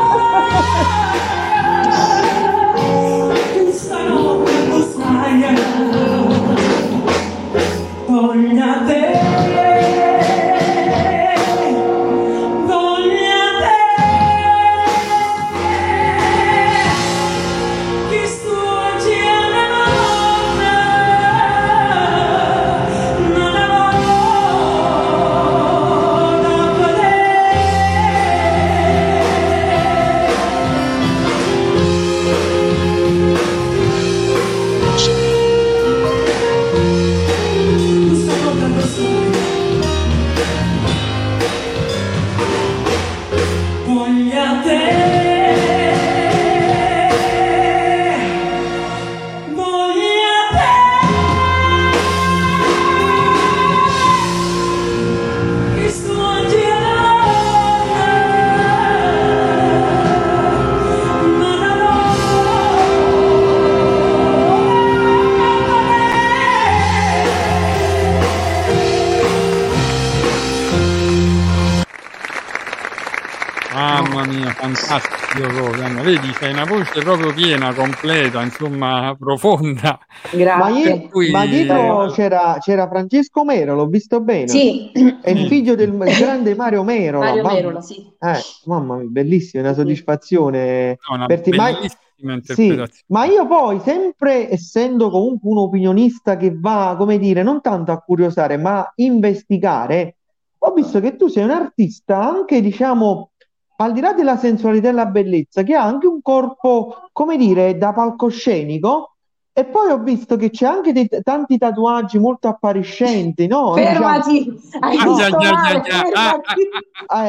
Vedi, c'hai una voce proprio piena, completa, insomma, profonda. Ma, Grazie. ie- Cui- ma dietro c'era, c'era Francesco Mero, l'ho visto bene. Sì, È il figlio del grande Mario Mero. Mario Merola, sì. Eh, mamma mia, bellissimo, una soddisfazione. No, una per te, ma- bellissima Sì, ma io poi, sempre essendo comunque un opinionista che va, come dire, non tanto a curiosare, ma a investigare, ho visto che tu sei un artista anche, diciamo, al di là della sensualità e della bellezza, che ha anche un corpo, come dire, da palcoscenico. E poi ho visto che c'è anche dei, tanti tatuaggi molto appariscenti, no? Diciamo- Fermati, hai visto già, già, male, già, già. Ah, fermati.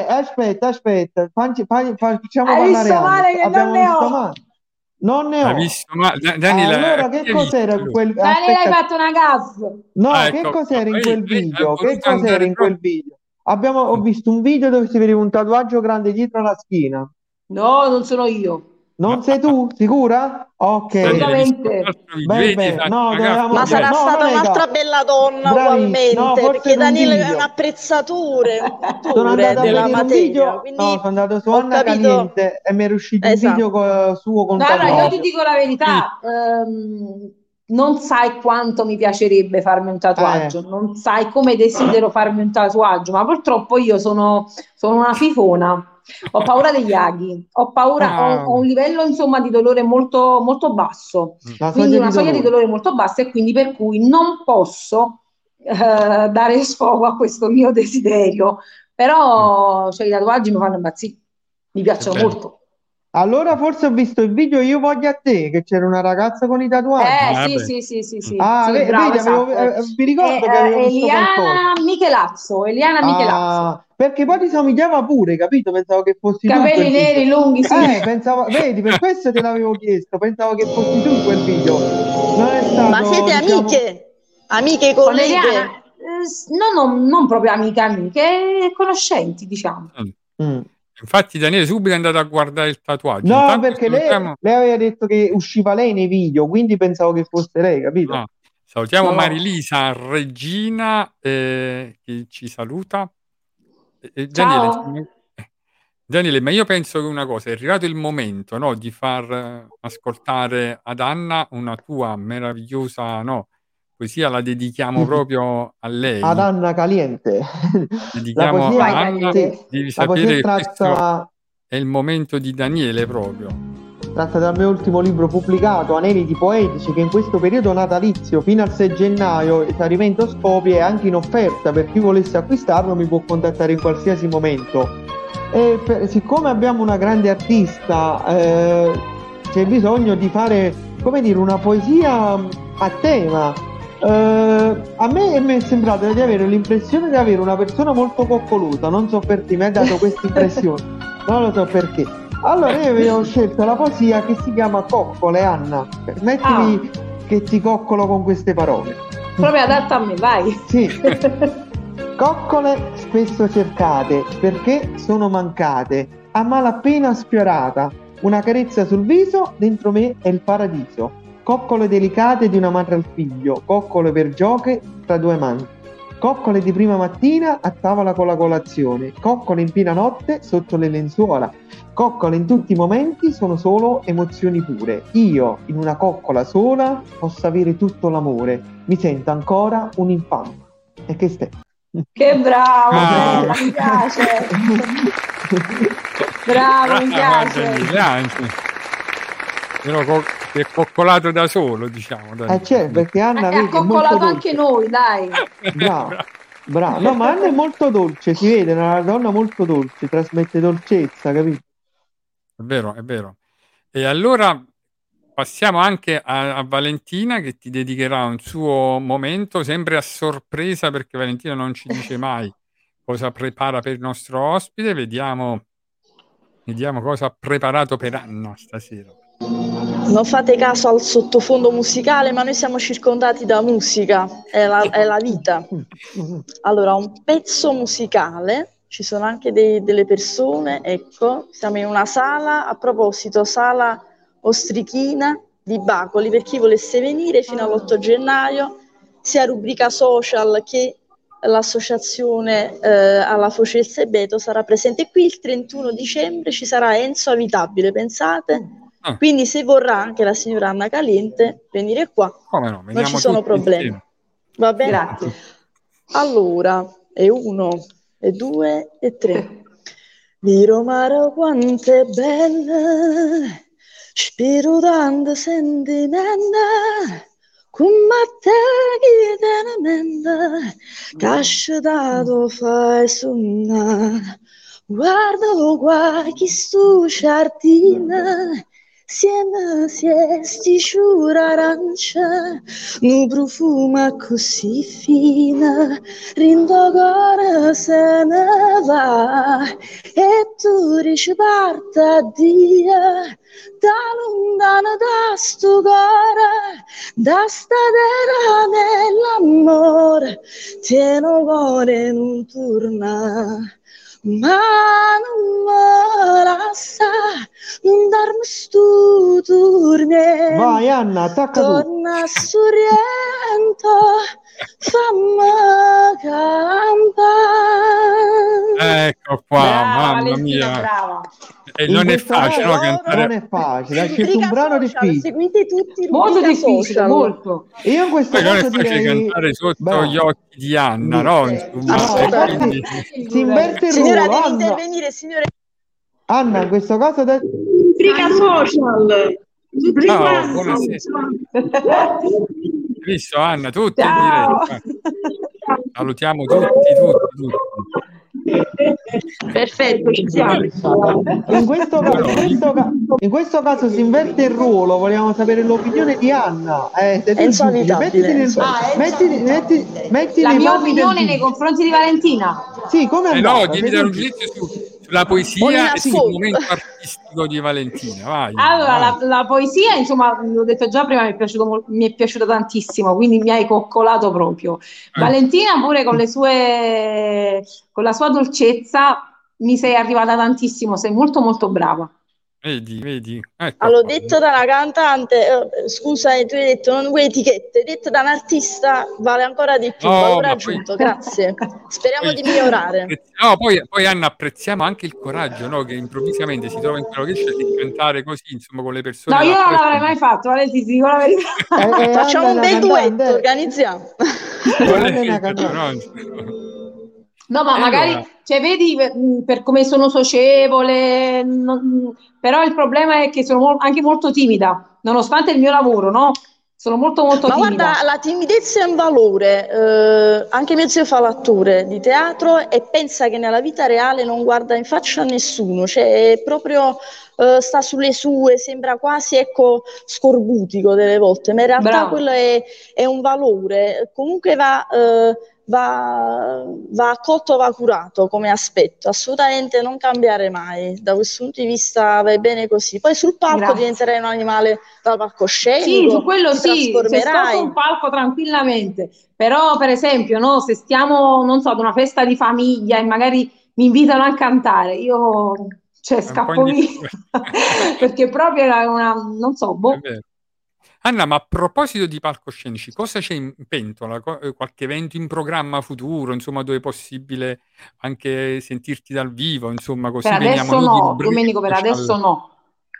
Eh, aspetta, aspetta, facci- fa- fa- facciamo Hai parlare visto male che non ne visto ho. male. Non ne Hai ho. visto? Ma Da- Daniela, allora, che che hai cos'era visto? quel... Daniele, hai fatto una gaffa. no, Ah, che ecco, cos'era in quel hai video? Che cos'era in quel video? Abbiamo, ho visto un video dove si vedeva un tatuaggio grande dietro la schiena. No, non sono io. Non sei tu? Sicura? Ok. Assolutamente. un hai fatto No, dovevamo-? Ma sarà no, stata è un'altra da- bella donna Bravissimo. ugualmente, No, perché un Daniele è video. un apprezzatore, un Sono andato a della vedere un materia, video, quindi no, sono andato su ho Anna capito- Caliente e mi è uscito un Esatto. video co- suo con allora, io ti dico la verità, ehm, non sai quanto mi piacerebbe farmi un tatuaggio, Eh. non sai come desidero farmi un tatuaggio, ma purtroppo io sono, sono una fifona, ho paura degli aghi, ho paura, Ah. ho, ho un livello insomma di dolore molto, molto basso, La quindi una soglia di dolore. molto bassa e quindi per cui non posso eh, dare sfogo a questo mio desiderio, però cioè, i tatuaggi mi fanno impazzire, mi piacciono bello. molto. Allora forse ho visto il video Io voglio a te, che c'era una ragazza con i tatuaggi. Eh, Ah, sì, sì, sì, sì, sì, Ah, sì, ve- bravo, vedi, avevo- esatto. eh, vi ricordo Eh, che avevo eh. Eliana Michelazzo, Eliana Michelazzo. Ah, perché poi ti somigliava pure, capito? Pensavo che fossi tu Capelli video. neri, lunghi, sì. Eh, pensavo, vedi, per questo te l'avevo chiesto, pensavo che fossi tu in quel video. Non è stato, Ma siete diciamo- amiche? Amiche Con? Eliana, eh, no, no, non proprio amiche, amiche, conoscenti, diciamo. Mm. Infatti Daniele subito è andato a guardare il tatuaggio. No, Intanto perché lei, salutiamo, lei aveva detto che usciva lei nei video, quindi pensavo che fosse lei, capito? no, salutiamo No. Marilisa Regina eh, che ci saluta. Eh, Ciao. Daniele, Daniele, ma io penso che una cosa, è arrivato il momento, no, di far ascoltare ad Anna una tua meravigliosa, no, poesia, la dedichiamo proprio a lei. Ad Anna Caliente. Dedichiamo La poesia- a Anna, devi La poesia sapere tratta, è il momento di Daniele proprio. tratta dal mio ultimo libro pubblicato, Aneliti Poetici, che in questo periodo natalizio, fino al 6 gennaio, Esaurimento Scopie, è anche in offerta. Per chi volesse acquistarlo mi può contattare in qualsiasi momento. E per- siccome abbiamo una grande artista, eh, c'è bisogno di fare, come dire, una poesia a tema. Eh, a me mi è sembrato di avere l'impressione di avere una persona molto coccoluta, non so perché mi ha dato questa impressione, non lo so perché. Allora io avevo scelto la poesia che si chiama Coccole, Anna. Permettimi che ti coccolo con queste parole. Proprio adatta a me, vai. Sì. Coccole spesso cercate perché sono mancate, a malapena sfiorata. Una carezza sul viso, dentro me è il paradiso. Coccole delicate di una madre al figlio, coccole per gioche tra due amanti. Coccole di prima mattina a tavola con la colazione, coccole in piena notte sotto le lenzuola. Coccole in tutti i momenti sono solo emozioni pure. Io, in una coccola sola, posso avere tutto l'amore. Mi sento ancora un infante. E che stai? Che bravo, Ah. mi piace. Bravo, mi Brava, piace. Daniele, anzi. Però co- si è coccolato da solo, diciamo. dai. Eh certo, perché Anna Ha coccolato anche noi, dai. Bravo, bravo. No, ma Anna è molto dolce, si vede, è una donna molto dolce, trasmette dolcezza, capito? È vero, è vero. E allora passiamo anche a, a Valentina che ti dedicherà un suo momento, sempre a sorpresa perché Valentina non ci dice mai cosa prepara per il nostro ospite. Vediamo, vediamo cosa ha preparato per Anna stasera. Non fate caso al sottofondo musicale, ma noi siamo circondati da musica, è la, è la vita. Allora, un pezzo musicale, ci sono anche dei- delle persone, ecco, siamo in una sala, a proposito, sala Ostrichina di Bacoli, per chi volesse venire fino all'8 gennaio, sia rubrica social che l'associazione eh, alla Foce del Sebeto sarà presente qui il 31 dicembre, ci sarà Enzo Avitabile, pensate? Ah. Quindi se vorrà anche la signora Anna Caliente venire qua, Come no, non ci sono problemi. insieme. Va bene? Grazie. Allora, e uno, e due, e tre. Viro mare quanto è bella, spiro tanto sentimento, come te che te ne mente, casciato fai sonna. Guarda qua chi stu giardino, Siena siesti sciura arancia, un profumo così fina, rindo cuore se ne va, e tu dici parta Dio, da lontano da sto da sta nell'amore, tieno cuore non torna. Ma non me la sa, non turne. Vai Anna, attacca tu. Torna a Sorrento, fammi campare. Ecco qua, Brava, mamma Valentina, mia. brava. E non è facile no, caso cantare. non è facile, hai scelto un brano social, difficile. seguite tutti Molto difficile, social. molto. Io in questo Poi non è caso facile direi... cantare sotto Bravo. gli occhi di Anna, no? Insomma, No, quindi... Si inverte il Signora, ruolo, devi Anna. intervenire, signore. Anna, in questo caso de- Rubrica social. Ciao, buonasera. visto Anna? Tutti in Ciao. diretta. Salutiamo tutti, tutti, tutti. Perfetto, ci siamo. in questo, ca- in questo in questo caso si inverte il ruolo, vogliamo sapere l'opinione di Anna. Eh, giudice, Avitabile, mettiti. Ah, mettiti, La mia opinione nei confronti di Valentina. Sì, come Eh no, devi dare un giudizio su- sulla poesia e sul ascolto. momento artistico di Valentina. Vai, Allora, la, vai. la poesia, insomma, l'ho detto già prima, mi è, piaciuto mi è piaciuta tantissimo, quindi mi hai coccolato proprio. Eh. Valentina pure con le sue, con la sua dolcezza mi sei arrivata tantissimo, sei molto molto brava. Vedi, vedi. Ecco Allora, qua. detto da una cantante, eh, scusa, tu hai detto non vuoi etichette, detto da un artista vale ancora di più, ma aggiunto, grazie. Speriamo Poi- di migliorare. No, poi, poi Anna apprezziamo anche il coraggio no? che improvvisamente si trova in quello che c'è di cantare così, insomma, con le persone. No, io non l'avrei mai fatto, Valentina, ti dico la verità. Eh, eh, Facciamo un bel duetto, organizziamo. No, ma E magari, allora? cioè, vedi, per come sono socievole, non- però il problema è che sono anche molto timida, nonostante il mio lavoro, no? Sono molto molto Ma timida. guarda, la timidezza è un valore. eh, anche mio zio fa l'attore di teatro e pensa che nella vita reale non guarda in faccia a nessuno, cioè è proprio eh, sta sulle sue, sembra quasi ecco, scorbutico delle volte, ma in realtà Bravo. quello è, è un valore. Comunque va, eh, va, va accolto, va curato come aspetto, assolutamente non cambiare mai. Da questo punto di vista vai bene così. Poi sul palco Grazie. diventerai un animale da Sì, palcoscenico, su quello sì, se sto trasformerai. su un palco tranquillamente, però per esempio, no, se stiamo, non so, ad una festa di famiglia e magari mi invitano a cantare, io, cioè, scappo via, perché proprio era una, non so, boh. Anna, ma a proposito di palcoscenici, cosa c'è in pentola? Co- eh, Qualche evento in programma futuro, insomma, dove è possibile anche sentirti dal vivo, insomma, così Per adesso no, Domenico, per adesso no.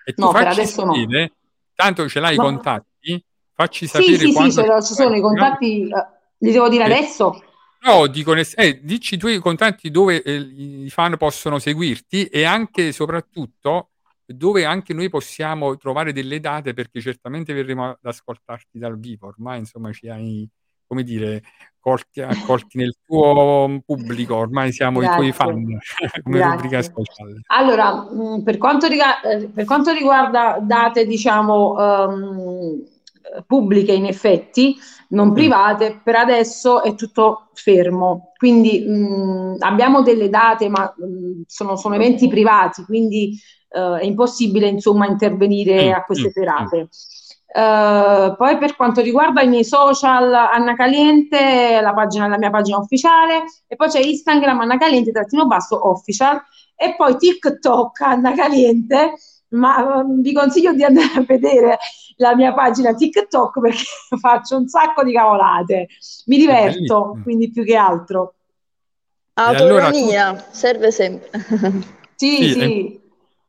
E tu No, per adesso no. sapere, tanto ce l'hai i No. contatti, facci Sì, sapere sì, sì, quando ce l'ho, ci sono i contatti, eh, li devo dire Eh, adesso? No, dico, eh, dici i tuoi contatti dove eh, i fan possono seguirti e anche e soprattutto dove anche noi possiamo trovare delle date perché certamente verremo ad ascoltarti dal vivo. Ormai, insomma, ci hai, come dire, colti, accolti nel tuo pubblico, ormai siamo i tuoi Grazie. fan come rubrica Grazie. social. Allora, mh, per quanto riga- eh, per quanto riguarda date, diciamo, eh, pubbliche in effetti, non private, per adesso è tutto fermo. Quindi mh, abbiamo delle date, ma mh, sono, sono eventi privati, quindi eh, è impossibile, insomma, intervenire Mm, a queste mm, serate. Eh, poi per quanto riguarda i miei social, Anna Caliente, la pagina, la mia pagina ufficiale, e poi c'è Instagram Anna Caliente, trattino basso official, e poi TikTok Anna Caliente, ma ehm, vi consiglio di andare a vedere la mia pagina TikTok perché faccio un sacco di cavolate, mi diverto, quindi più che altro. allora tu- Autoironia serve sempre. Sì, Sì, sì.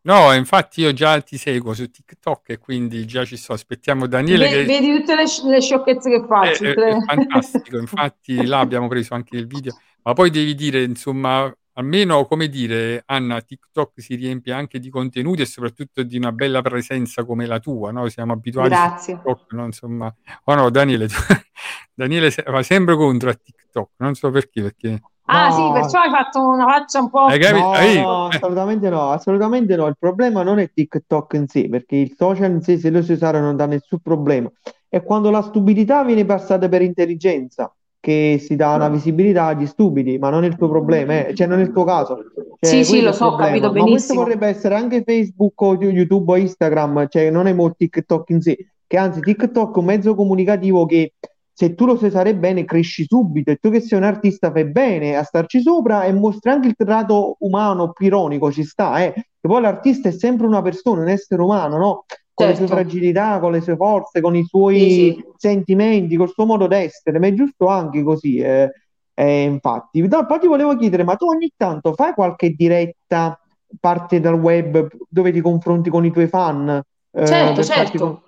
No, infatti io già ti seguo su TikTok e quindi già ci sto. Aspettiamo Daniele Ve- che Vedi tutte le, le sciocchezze che è, faccio. è- tutte è le- fantastico. Infatti là abbiamo preso anche il video, ma poi devi dire, insomma, almeno come dire, Anna, TikTok si riempie anche di contenuti e soprattutto di una bella presenza come la tua, no? Siamo abituati Grazie. TikTok, no? Insomma, oh no, Daniele, Daniele va sempre contro a TikTok, non so perché, perché Ah, sì, No. perciò hai fatto una faccia un po'. hai capito? No, no, assolutamente no, assolutamente no. Il problema non è TikTok in sé, perché il social in sé, se lo si usare, non dà nessun problema. È quando la stupidità viene passata per intelligenza, che si dà una visibilità agli stupidi, ma non è il tuo problema, eh. Cioè non è il tuo caso. Cioè, Sì, sì, lo so, ho capito Ma questo benissimo. potrebbe essere anche Facebook o YouTube o Instagram, cioè non è molto TikTok in sé, che anzi TikTok è un mezzo comunicativo che se tu lo sai usare bene cresci subito e tu che sei un artista fai bene a starci sopra e mostri anche il tratto umano più ironico, ci sta, eh. Che poi l'artista è sempre una persona, un essere umano, no? Con le sue Certo. fragilità, con le sue forze, con i suoi Sì, sì. sentimenti, col suo modo d'essere, ma è giusto anche così, eh, eh, infatti. No, poi ti volevo chiedere, ma tu ogni tanto fai qualche diretta parte dal web dove ti confronti con i tuoi fan? eh, Certo, certo. con-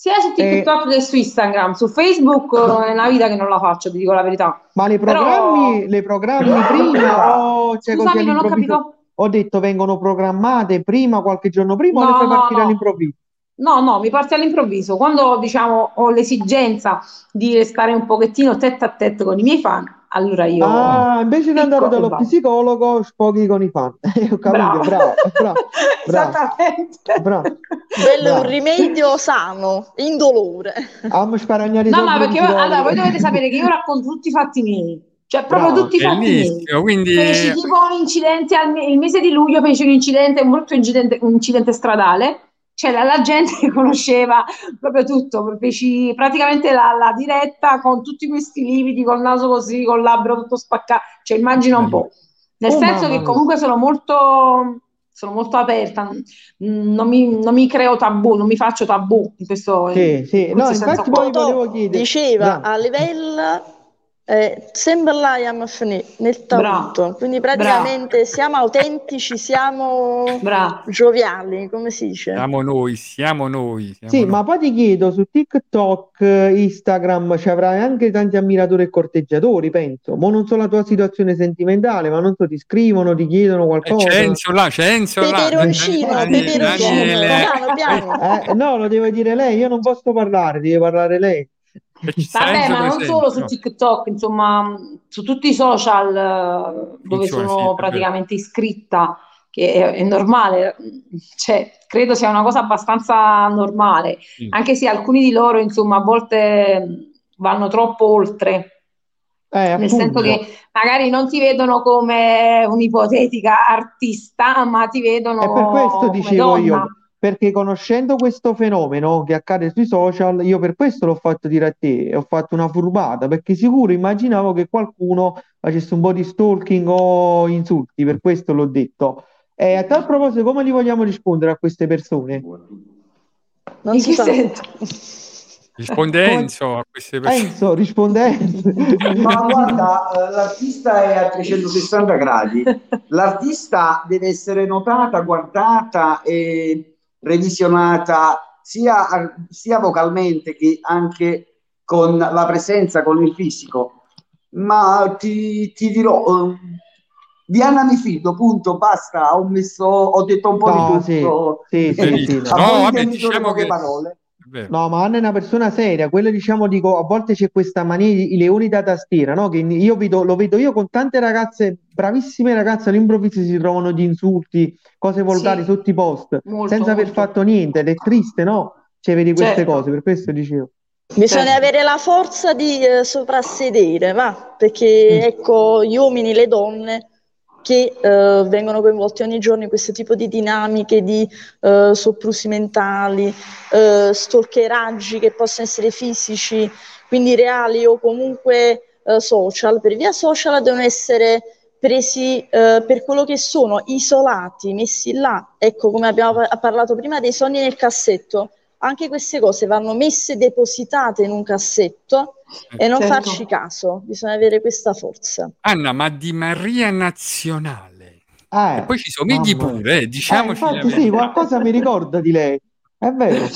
Sia su TikTok che su Instagram. Su Facebook eh, è una vita che non la faccio, ti dico la verità. Ma le Però- programmi, le programmi prima o cioè Scusami, non ho capito. Ho detto vengono programmate prima, qualche giorno prima, o le No, fai no, partire no. all'improvviso? No, no, mi parte all'improvviso. Quando, diciamo, ho l'esigenza di restare un pochettino tête a tête con i miei fan, allora io Ah, invece di andare dallo psicologo, sfoghi con i fan. Ho capito, Bravo. bravo, bravo, bravo, Esattamente. bravo. Quello è un Bravo. rimedio sano, indolore. Am sparagnare No, ma perché allora, voi dovete sapere che io racconto tutti i fatti miei, cioè proprio Bravo. tutti i fatti miei. Quindi Feci tipo un incidente al me- il mese di luglio, feci un incidente, un brutto incidente, un incidente stradale. Cioè, la, la gente conosceva proprio tutto, feci praticamente la, la diretta con tutti questi lividi, col naso così, col labbro tutto spaccato, cioè immagina un po'. Nel Oh, senso che comunque sono molto, sono molto aperta, non mi, non mi creo tabù, non mi faccio tabù in questo, Sì, sì, in no, questo senso infatti poi volevo chiedere, Diceva bravo. a livello eh, siamo finiti nel tabutto, quindi praticamente siamo autentici, siamo Bravo. gioviali, come si dice? siamo noi, siamo noi. Siamo Sì, noi. ma poi ti chiedo, su TikTok, eh, Instagram, ci avrai anche tanti ammiratori e corteggiatori, penso. Ma non so la tua situazione sentimentale, ma non so, ti scrivono, ti chiedono Eh, qualcosa. c'è Enzo là, c'è Enzo là. Peperoncino, peperoncino, Daniele. piano piano. Eh, no, lo deve dire lei, io non posso parlare, deve parlare lei. Ci sta Vabbè, ma non solo su? TikTok, insomma, su tutti i social eh, dove sono sì, praticamente iscritta, che è, è normale, cioè, credo sia una cosa abbastanza normale, Sì. anche se alcuni di loro, insomma, a volte vanno troppo oltre, Eh, nel senso che magari non ti vedono come un'ipotetica artista, ma ti vedono E per questo come dicevo io, donna. Perché conoscendo questo fenomeno che accade sui social, io per questo l'ho fatto dire a te, e ho fatto una furbata, perché sicuro immaginavo che qualcuno facesse un po' di stalking o insulti, per questo l'ho detto. E a tal proposito, come li vogliamo rispondere a queste persone? Non In si senso? Risponde Enzo a queste persone. Enzo, risponde Enzo. Ma guarda, eh, l'artista è a 360 gradi. L'artista deve essere notata, guardata e revisionata sia, sia vocalmente che anche con la presenza, con il fisico. Ma ti, ti dirò, eh, Diana mi fido, punto, basta. Ho messo, ho detto un po' No, di sì, tutto. sì, sì, Benissimo. sì, A no. Vabbè, diciamo che- parole. Vero. No, ma Anna è una persona seria, quella diciamo dico, a volte c'è questa mania di i leoni da tastiera, no? Che io vedo, lo vedo io con tante ragazze, bravissime ragazze, all'improvviso si trovano di insulti, cose volgari Sì. sotto i post, Molto, senza aver molto. fatto niente, ed è triste, no? Cioè, vedi queste Certo. cose, per questo dicevo. Bisogna Certo. avere la forza di eh, soprassedere, va? Perché Mm. ecco, gli uomini, le donne che eh, vengono coinvolti ogni giorno in questo tipo di dinamiche di eh, soprusi mentali, eh, stalkeraggi che possono essere fisici, quindi reali o comunque eh, social, per via social devono essere presi eh, per quello che sono, isolati, messi là. Ecco, come abbiamo pa- parlato prima dei sogni nel cassetto, anche queste cose vanno messe depositate in un cassetto e non Certo. farci caso, bisogna avere questa forza. Anna, ma di Maria Nazionale. Eh, E poi ci somigli mamma. pure, eh, Eh, diciamoci la infatti sì, qualcosa mi ricorda di lei. È vero.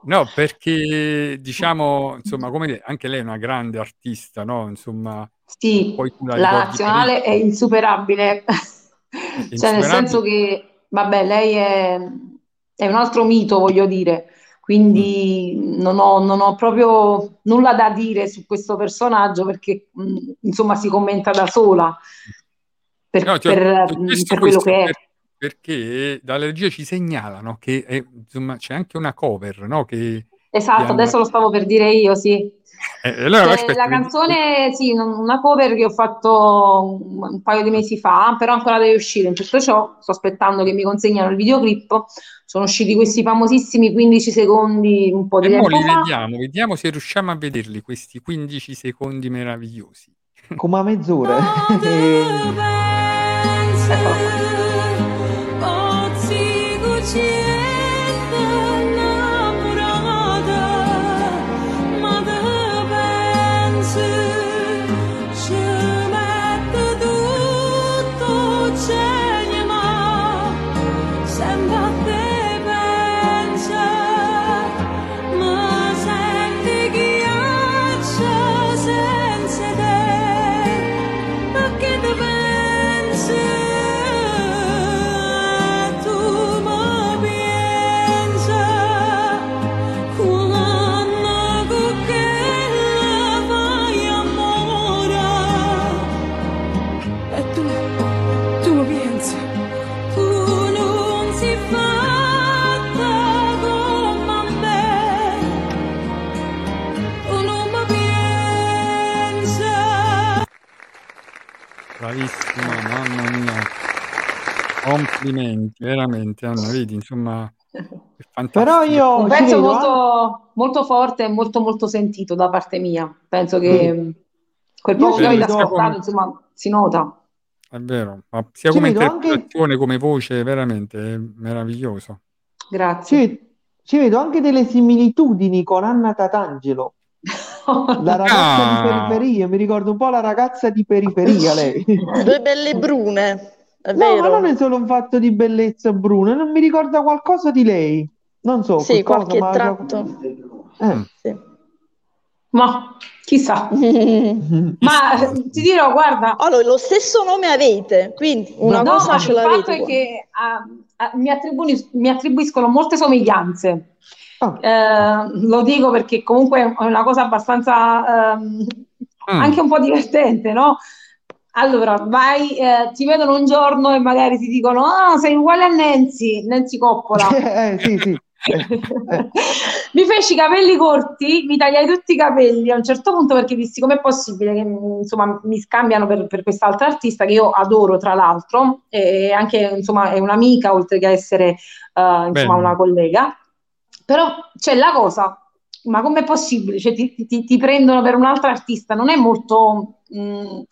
No, perché diciamo, insomma, come dire, anche lei è una grande artista, no? Insomma, Sì, poi tu la la nazionale è insuperabile, cioè nel insuperabile. senso che, vabbè, lei è, è un altro mito, voglio dire, quindi non ho, non ho proprio nulla da dire su questo personaggio perché, insomma, si commenta da sola per, No, ho, per- per quello che è. per- perché dalla regia ci segnalano che è- insomma, c'è anche una cover, no? Che, Esatto, hanno- adesso lo stavo per dire io, sì. Eh, allora, C'è aspetta, la canzone, sì, un- una cover che ho fatto un paio di mesi fa, però ancora deve uscire. In tutto ciò, sto aspettando che mi consegnano il videoclip. Sono usciti questi famosissimi 15 secondi un po' di E tempo li fa. vediamo, vediamo se riusciamo a vederli questi 15 secondi meravigliosi. Come a mezz'ora. Eccola Bravissima, mamma mia. Complimenti, veramente Anna, vedi, insomma, è fantastico. Però io Un pezzo vedo molto, molto forte e molto, molto sentito da parte mia. Penso che mh, quel poco ci che avete ascoltato, insomma, si nota. È vero, ma sia Ci come vedo anche- interpretazione, come voce, veramente è meraviglioso. Grazie. Ci, ci vedo anche delle similitudini con Anna Tatangelo, la ragazza Ah. di periferia. Mi ricordo un po' la ragazza di periferia, lei. Due belle brune, è No, ma vero? non è solo un fatto di bellezza, Bruno, non mi ricorda qualcosa di lei. Non so, Sì, qualcosa, qualche ma... tratto. Eh. Sì. Ma chissà. Ma eh, ti dirò, guarda, Allora, lo stesso nome avete, quindi una no, cosa ma ce il fatto l'avete è che ah, ah, mi, attribuis- mi attribuiscono molte somiglianze. Ah. Eh, lo dico perché comunque è una cosa abbastanza ehm, Mm. anche un po' divertente, no? Allora, vai, eh, ti vedono un giorno e magari ti dicono: Ah, sei uguale a Nancy, Nancy Coppola. Eh, sì, sì. Mi feci i capelli corti, mi tagliai tutti i capelli a un certo punto perché dissi com'è possibile che insomma, mi scambiano per, per quest'altra artista che io adoro tra l'altro e anche insomma è un'amica oltre che essere eh, insomma una collega. Però c'è la cosa, ma com'è possibile? Cioè, ti, ti- ti prendono per un'altra artista, non è molto, mh,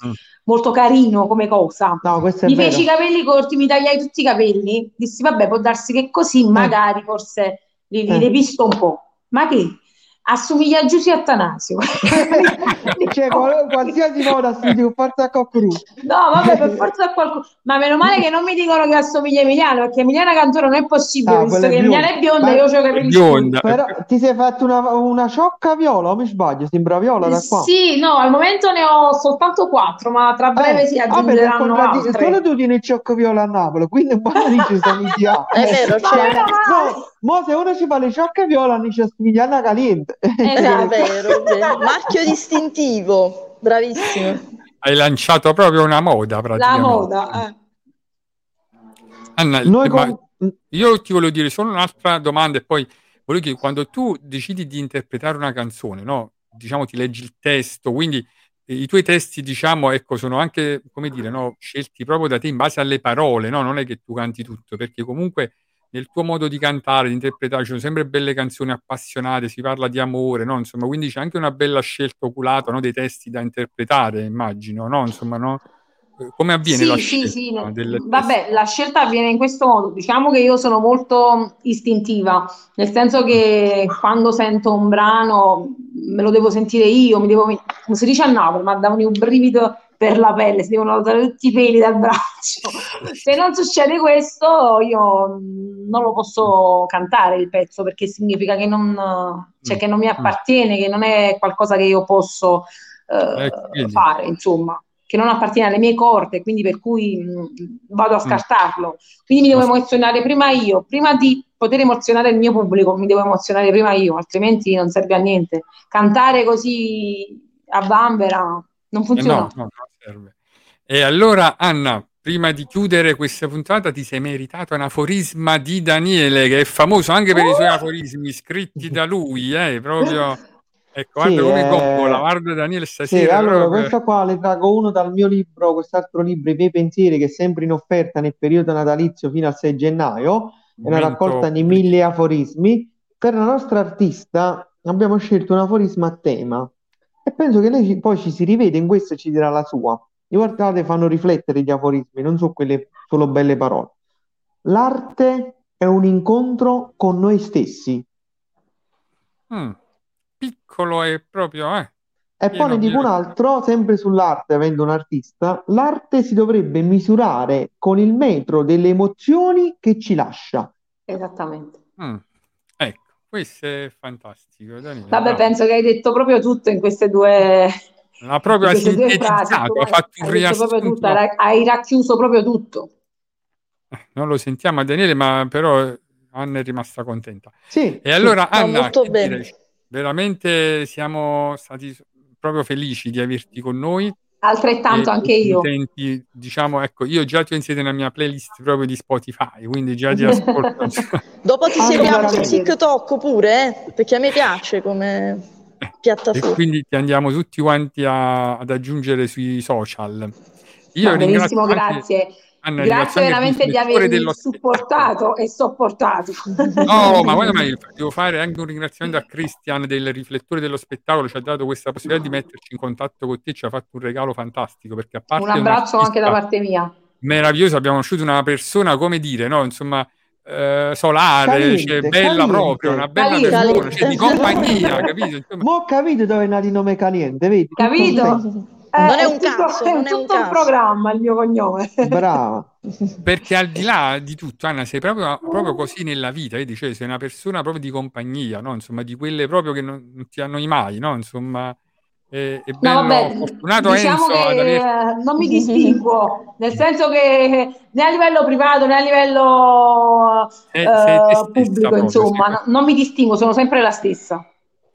molto carino come cosa. No, Mi vero. feci i capelli corti, mi tagliai tutti i capelli, dissi vabbè, può darsi che così magari forse li, li Eh. depisto un po'. Ma che? Assomiglia a Giusy Attanasio. Cioè, qual- qualsiasi si dice forza a coccru. No, vabbè, per forza qualcuno. Ma meno male che non mi dicono che assomiglia a Emiliano, perché Emiliana Cantoro non è possibile, Ah, visto che Emiliana è bionda, Ma- io ho capelli Bionda. Però ti sei fatto una, una ciocca viola, o mi sbaglio? Sembra viola da qua. Sì, no, al momento ne ho soltanto quattro, ma tra breve Eh, si vabbè, aggiungeranno contraddi- altre. Solo tu tieni il ciocco viola a Napoli, quindi un po' non ci somiglia. È vero, c'è. No, mo se uno ci fa le ciocche viola, non ci assomiglia a caliente. È Esatto. vero, è vero. Marchio distintivo, bravissimo. Hai lanciato proprio una moda La praticamente. moda, eh. Anna, Noi con- io ti volevo dire solo un'altra domanda e poi volevo dire, quando tu decidi di interpretare una canzone, no? Diciamo ti leggi il testo, quindi eh, i tuoi testi, diciamo, ecco, sono anche, come dire, no? Scelti proprio da te in base alle parole, no? Non è che tu canti tutto, perché comunque nel tuo modo di cantare, di interpretare, ci sono sempre belle canzoni appassionate, si parla di amore, no? Insomma, quindi c'è anche una bella scelta oculata, no? Dei testi da interpretare, immagino, no? Insomma, no? eh, come avviene la Sì, sì, scelta sì, no, del vabbè, la scelta avviene in questo modo. Diciamo che io sono molto istintiva, nel senso che quando sento un brano me lo devo sentire io, mi devo, non si dice a Napoli, ma davano un brivido per la pelle, si devono notare tutti i peli dal braccio. Se non succede questo, io mm, non lo posso cantare il pezzo perché significa che non, cioè, che non mi appartiene, che non è qualcosa che io posso eh, Eh, fare, insomma, che non appartiene alle mie corde, quindi per cui mh, vado a scartarlo. Quindi mi devo emozionare prima io, prima di poter emozionare il mio pubblico, mi devo emozionare prima io, altrimenti non serve a niente. Cantare così a bambera non Eh, funziona. no, no, non serve. E allora, Anna, prima di chiudere questa puntata, ti sei meritato un aforisma di Daniele, che è famoso anche per i suoi aforismi scritti da lui, eh, proprio... Ecco, Sì, guarda come eh, gombola, guarda Daniele Sì, stasera. allora proprio- questa qua le trago uno dal mio libro, quest'altro libro, I miei pensieri, che è sempre in offerta nel periodo natalizio fino al 6 gennaio, è una raccolta di mille aforismi. Per la nostra artista abbiamo scelto un aforisma a tema e penso che lei ci- poi ci si rivede in questo e ci dirà la sua. E guardate, fanno riflettere gli aforismi, non sono quelle solo belle parole. L'arte è un incontro con noi stessi. Mm, piccolo e proprio, eh. E poi ne dico un altro, sempre sull'arte, avendo un artista, l'arte si dovrebbe misurare con il metro delle emozioni che ci lascia. Esattamente. Mm, questo è fantastico, Daniele. Vabbè, bravo. penso che hai detto proprio tutto in queste due, L'ha proprio queste due frasi. sintetizzato, ha hai, fatto un hai detto proprio tutto, riassunto. hai, racchiuso proprio tutto. Non lo sentiamo a Daniele, ma però Anna è rimasta contenta. Sì, E allora, No, Anna, molto che bene. dire, veramente siamo stati proprio felici di averti con noi. Altrettanto e anche io. contenti, diciamo, ecco, io già ti ho inserito nella mia playlist proprio di Spotify, quindi già ti ascolto. Dopo ti seguiamo su. TikTok pure, eh, perché a me piace come E piattaforma. quindi ti andiamo tutti quanti a- ad aggiungere sui social. Io benissimo, anche grazie. Anna, Grazie veramente di avermi dello supportato e sopportato. No, ma guarda, ma io devo fare anche un ringraziamento a Christian del riflettore dello spettacolo, ci ha dato questa possibilità di metterci in contatto con te, ci ha fatto un regalo fantastico perché a parte Un abbraccio anche da parte mia. meraviglioso, abbiamo conosciuto una persona, come dire, no? Insomma, eh, solare, Caliente, cioè, bella caliente. proprio, una bella Caliente. persona, cioè, di compagnia, capito? Insomma, Ma ho capito dove è nato il nome Caliente, vedi? Capito? Eh, Non è un tutto, caso, è non è un tutto un programma il mio cognome. Brava. perché al di là di tutto, Anna, sei proprio, proprio così nella vita, vedi? Cioè, sei una persona proprio di compagnia, no? Insomma, di quelle proprio che non, non ti annoi mai, no? Insomma, è, è No, bello, vabbè, fortunato diciamo Enzo che aver... eh, non mi distinguo, nel senso che né a livello privato né a livello Sei- eh, stessa pubblico, proprio, insomma, sei- no- non mi distingo, sono sempre la stessa.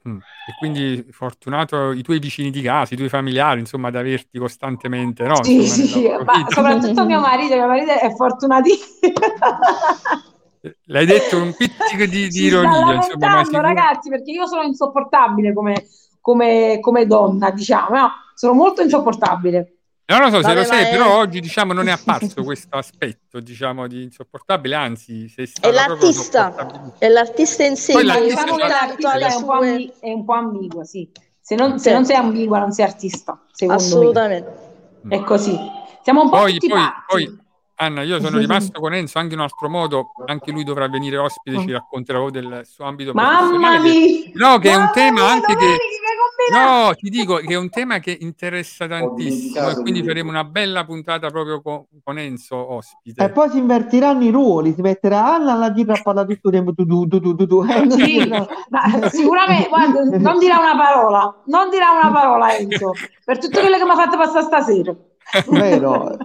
Mm. E quindi fortunato i tuoi vicini di casa, i tuoi familiari, insomma, ad averti costantemente, no? Sì, Insomma, sì, ma soprattutto mio marito, mio marito è fortunatissimo. L'hai detto un pizzico di, di ironia, insomma, ragazzi, perché io sono insopportabile come, come- come donna, diciamo, no? Sono molto insopportabile. No, non so se lo è- però oggi diciamo non è apparso questo aspetto, diciamo, di insopportabile, anzi, sei È l'artista, è l'artista in sé l'artista- Diciamo l'artista è un, po sue... ambi- è un po' ambigua, sì. Se non, se non sei ambigua non sei artista, secondo Assolutamente. me. È così. Siamo un po' Poi, tutti poi, poi, Anna, io sono rimasto con Enzo anche in un altro modo, anche lui dovrà venire ospite, ci racconterà del suo ambito Mamma professionale. che- mia! No, che è un Mamma tema mia, anche che... Domenico, che hai combinato? No, ti dico che è un tema che interessa tantissimo e quindi di- faremo una bella puntata proprio con, con Enzo ospite. E poi si invertiranno i ruoli, si metterà Anna alla gira a parlare tutto il tempo tu tu tu tu tu. Eh, Sì, ma sicuramente, guarda, non dirà una parola, non dirà una parola Enzo, per tutto quello che mi ha fatto passare stasera. Vero.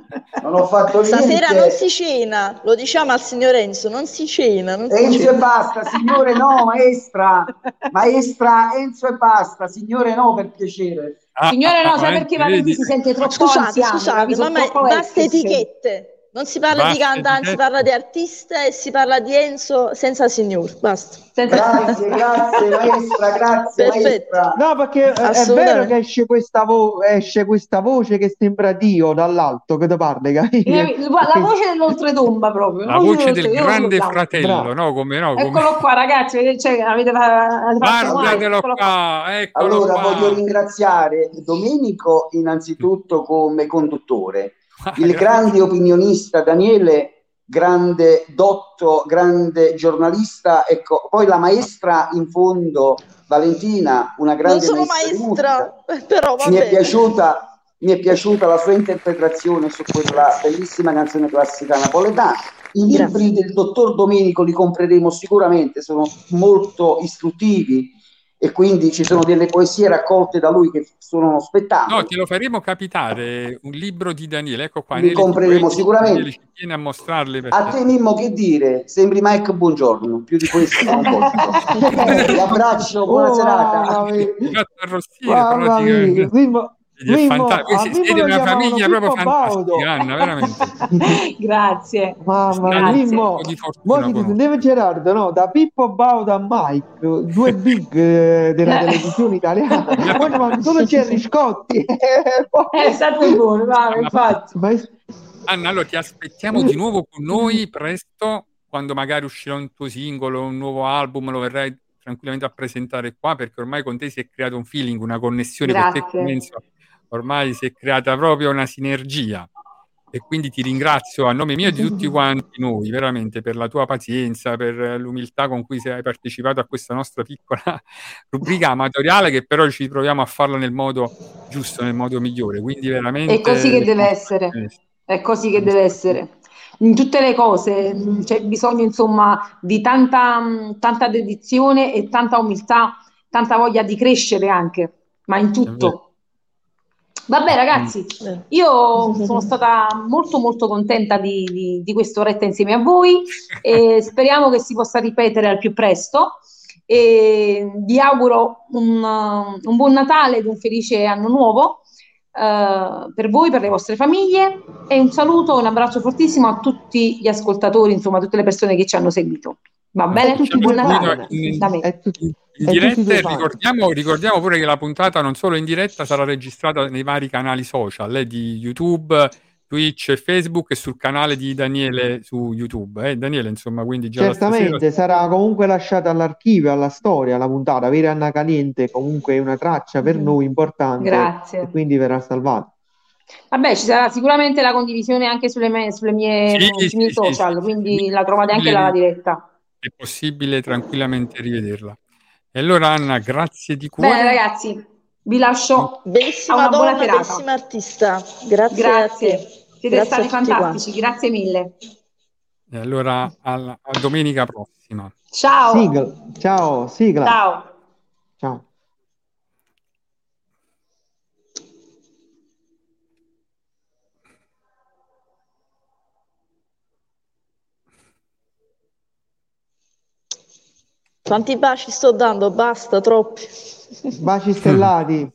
Non ho fatto Stasera niente. non si cena, lo diciamo al signor Enzo, non si cena, non si Enzo e cena. basta, signore no, maestra, maestra Enzo e basta, signore no, per piacere. Ah, Signore, ah, no, ah, sai perché Valenti vedi? si sente troppo Scusate, anziano, scusate, mamma, Troppo basta etichette. Non si parla di Basta cantante, si etichette. parla di artista e si parla di Enzo senza signor. Basta. Senza- Grazie, grazie maestra, grazie Perfetto. maestra. No, perché è- è vero che esce questa, vo- esce questa voce che sembra Dio dall'alto che ti parli, capito? La voce dell'oltretomba proprio. La voce del grande fratello, no? Come no? Come... Eccolo qua, ragazzi, cioè, avete avete Guardatelo eccolo qua. qua, eccolo Allora qua. voglio ringraziare Domenico innanzitutto come conduttore, il grande opinionista Daniele, grande dotto, grande giornalista, ecco, poi la maestra in fondo, Valentina, una Non grande sono maestra maestra, però va mi è bene. piaciuta, mi è piaciuta la sua interpretazione su quella bellissima canzone classica napoletana. I libri del dottor Domenico li compreremo sicuramente, sono molto istruttivi e quindi ci sono delle poesie raccolte da lui che sono uno spettacolo. No, te lo faremo capitare, un libro di Daniele, ecco qua. Li compreremo sicuramente. Daniele ci tiene a mostrarle A te perché... Mimmo che dire? Sembri Mike Buongiorno, più di questo non posso. Vi abbraccio, buona Oh, serata. mamma mia. Ti Mamma Mimmo, Mimmo, fanta- voi siete una famiglia proprio fantastica, Anna, veramente. Grazie. Mamma mia, Grazie. Mimmo, con- senteva Gerardo, no? Da Pippo Baudo a Mike, due big eh, della televisione italiana. Poi manca solo Gerry Scotti. È stato buono, bravo, infatti. Ma Anna, allora ti aspettiamo di nuovo con noi presto, quando magari uscirà un tuo singolo, un nuovo album, lo verrai tranquillamente a presentare qua, perché ormai con te si è creato un feeling, una connessione con te Grazie. Ormai si è creata proprio una sinergia. E quindi ti ringrazio a nome mio e di tutti quanti noi, veramente, per la tua pazienza, per l'umiltà con cui sei- hai partecipato a questa nostra piccola rubrica amatoriale, che però ci proviamo a farla nel modo giusto, nel modo migliore. Quindi veramente... È così che deve essere. È così che deve essere. In tutte le cose mh, c'è bisogno, insomma, di tanta, mh, tanta dedizione e tanta umiltà, tanta voglia di crescere anche, ma in tutto. Vabbè, ragazzi, io sono stata molto molto contenta di, di, di quest'oretta insieme a voi e speriamo che si possa ripetere al più presto. E vi auguro un, uh, un buon Natale ed un felice anno nuovo eh, per voi, per le vostre famiglie e un saluto, un abbraccio fortissimo a tutti gli ascoltatori, insomma, a tutte le persone che ci hanno seguito. Va bene? tutti Buon due Natale in- in E tutti i diretta ricordiamo, ricordiamo pure che la puntata non solo in diretta sarà registrata nei vari canali social eh, di YouTube, Twitch e Facebook e sul canale di Daniele su YouTube. Eh, Daniele, insomma, quindi già Certamente stasera sarà comunque lasciata all'archivio, alla storia, la puntata. Avere Anna Caliente comunque è una traccia per noi importante Grazie. e quindi verrà salvata. Vabbè, ci sarà sicuramente la condivisione anche sulle, me- sulle mie, Sì, sui miei sì, social, sì, sì. quindi la trovate anche là la diretta. È possibile tranquillamente rivederla. E allora Anna, grazie di cuore. Bene, ragazzi, vi lascio Bellissima a una buona donna, serata. bellissima artista. Grazie, Grazie. Siete Grazie stati fantastici, grazie mille. E allora alla- a domenica prossima. Ciao. Sigla. Ciao, sigla. Ciao. Ciao. Quanti baci sto dando? Basta, troppi. Baci stellati.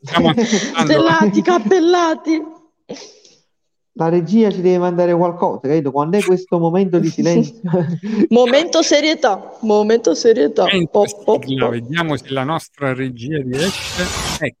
Stellati, cappellati. La regia ci deve mandare qualcosa, credo. Quando è questo momento di silenzio? Momento serietà, momento serietà. Mentre Po, po, sigla, po. vediamo se la nostra regia riesce. Ecco.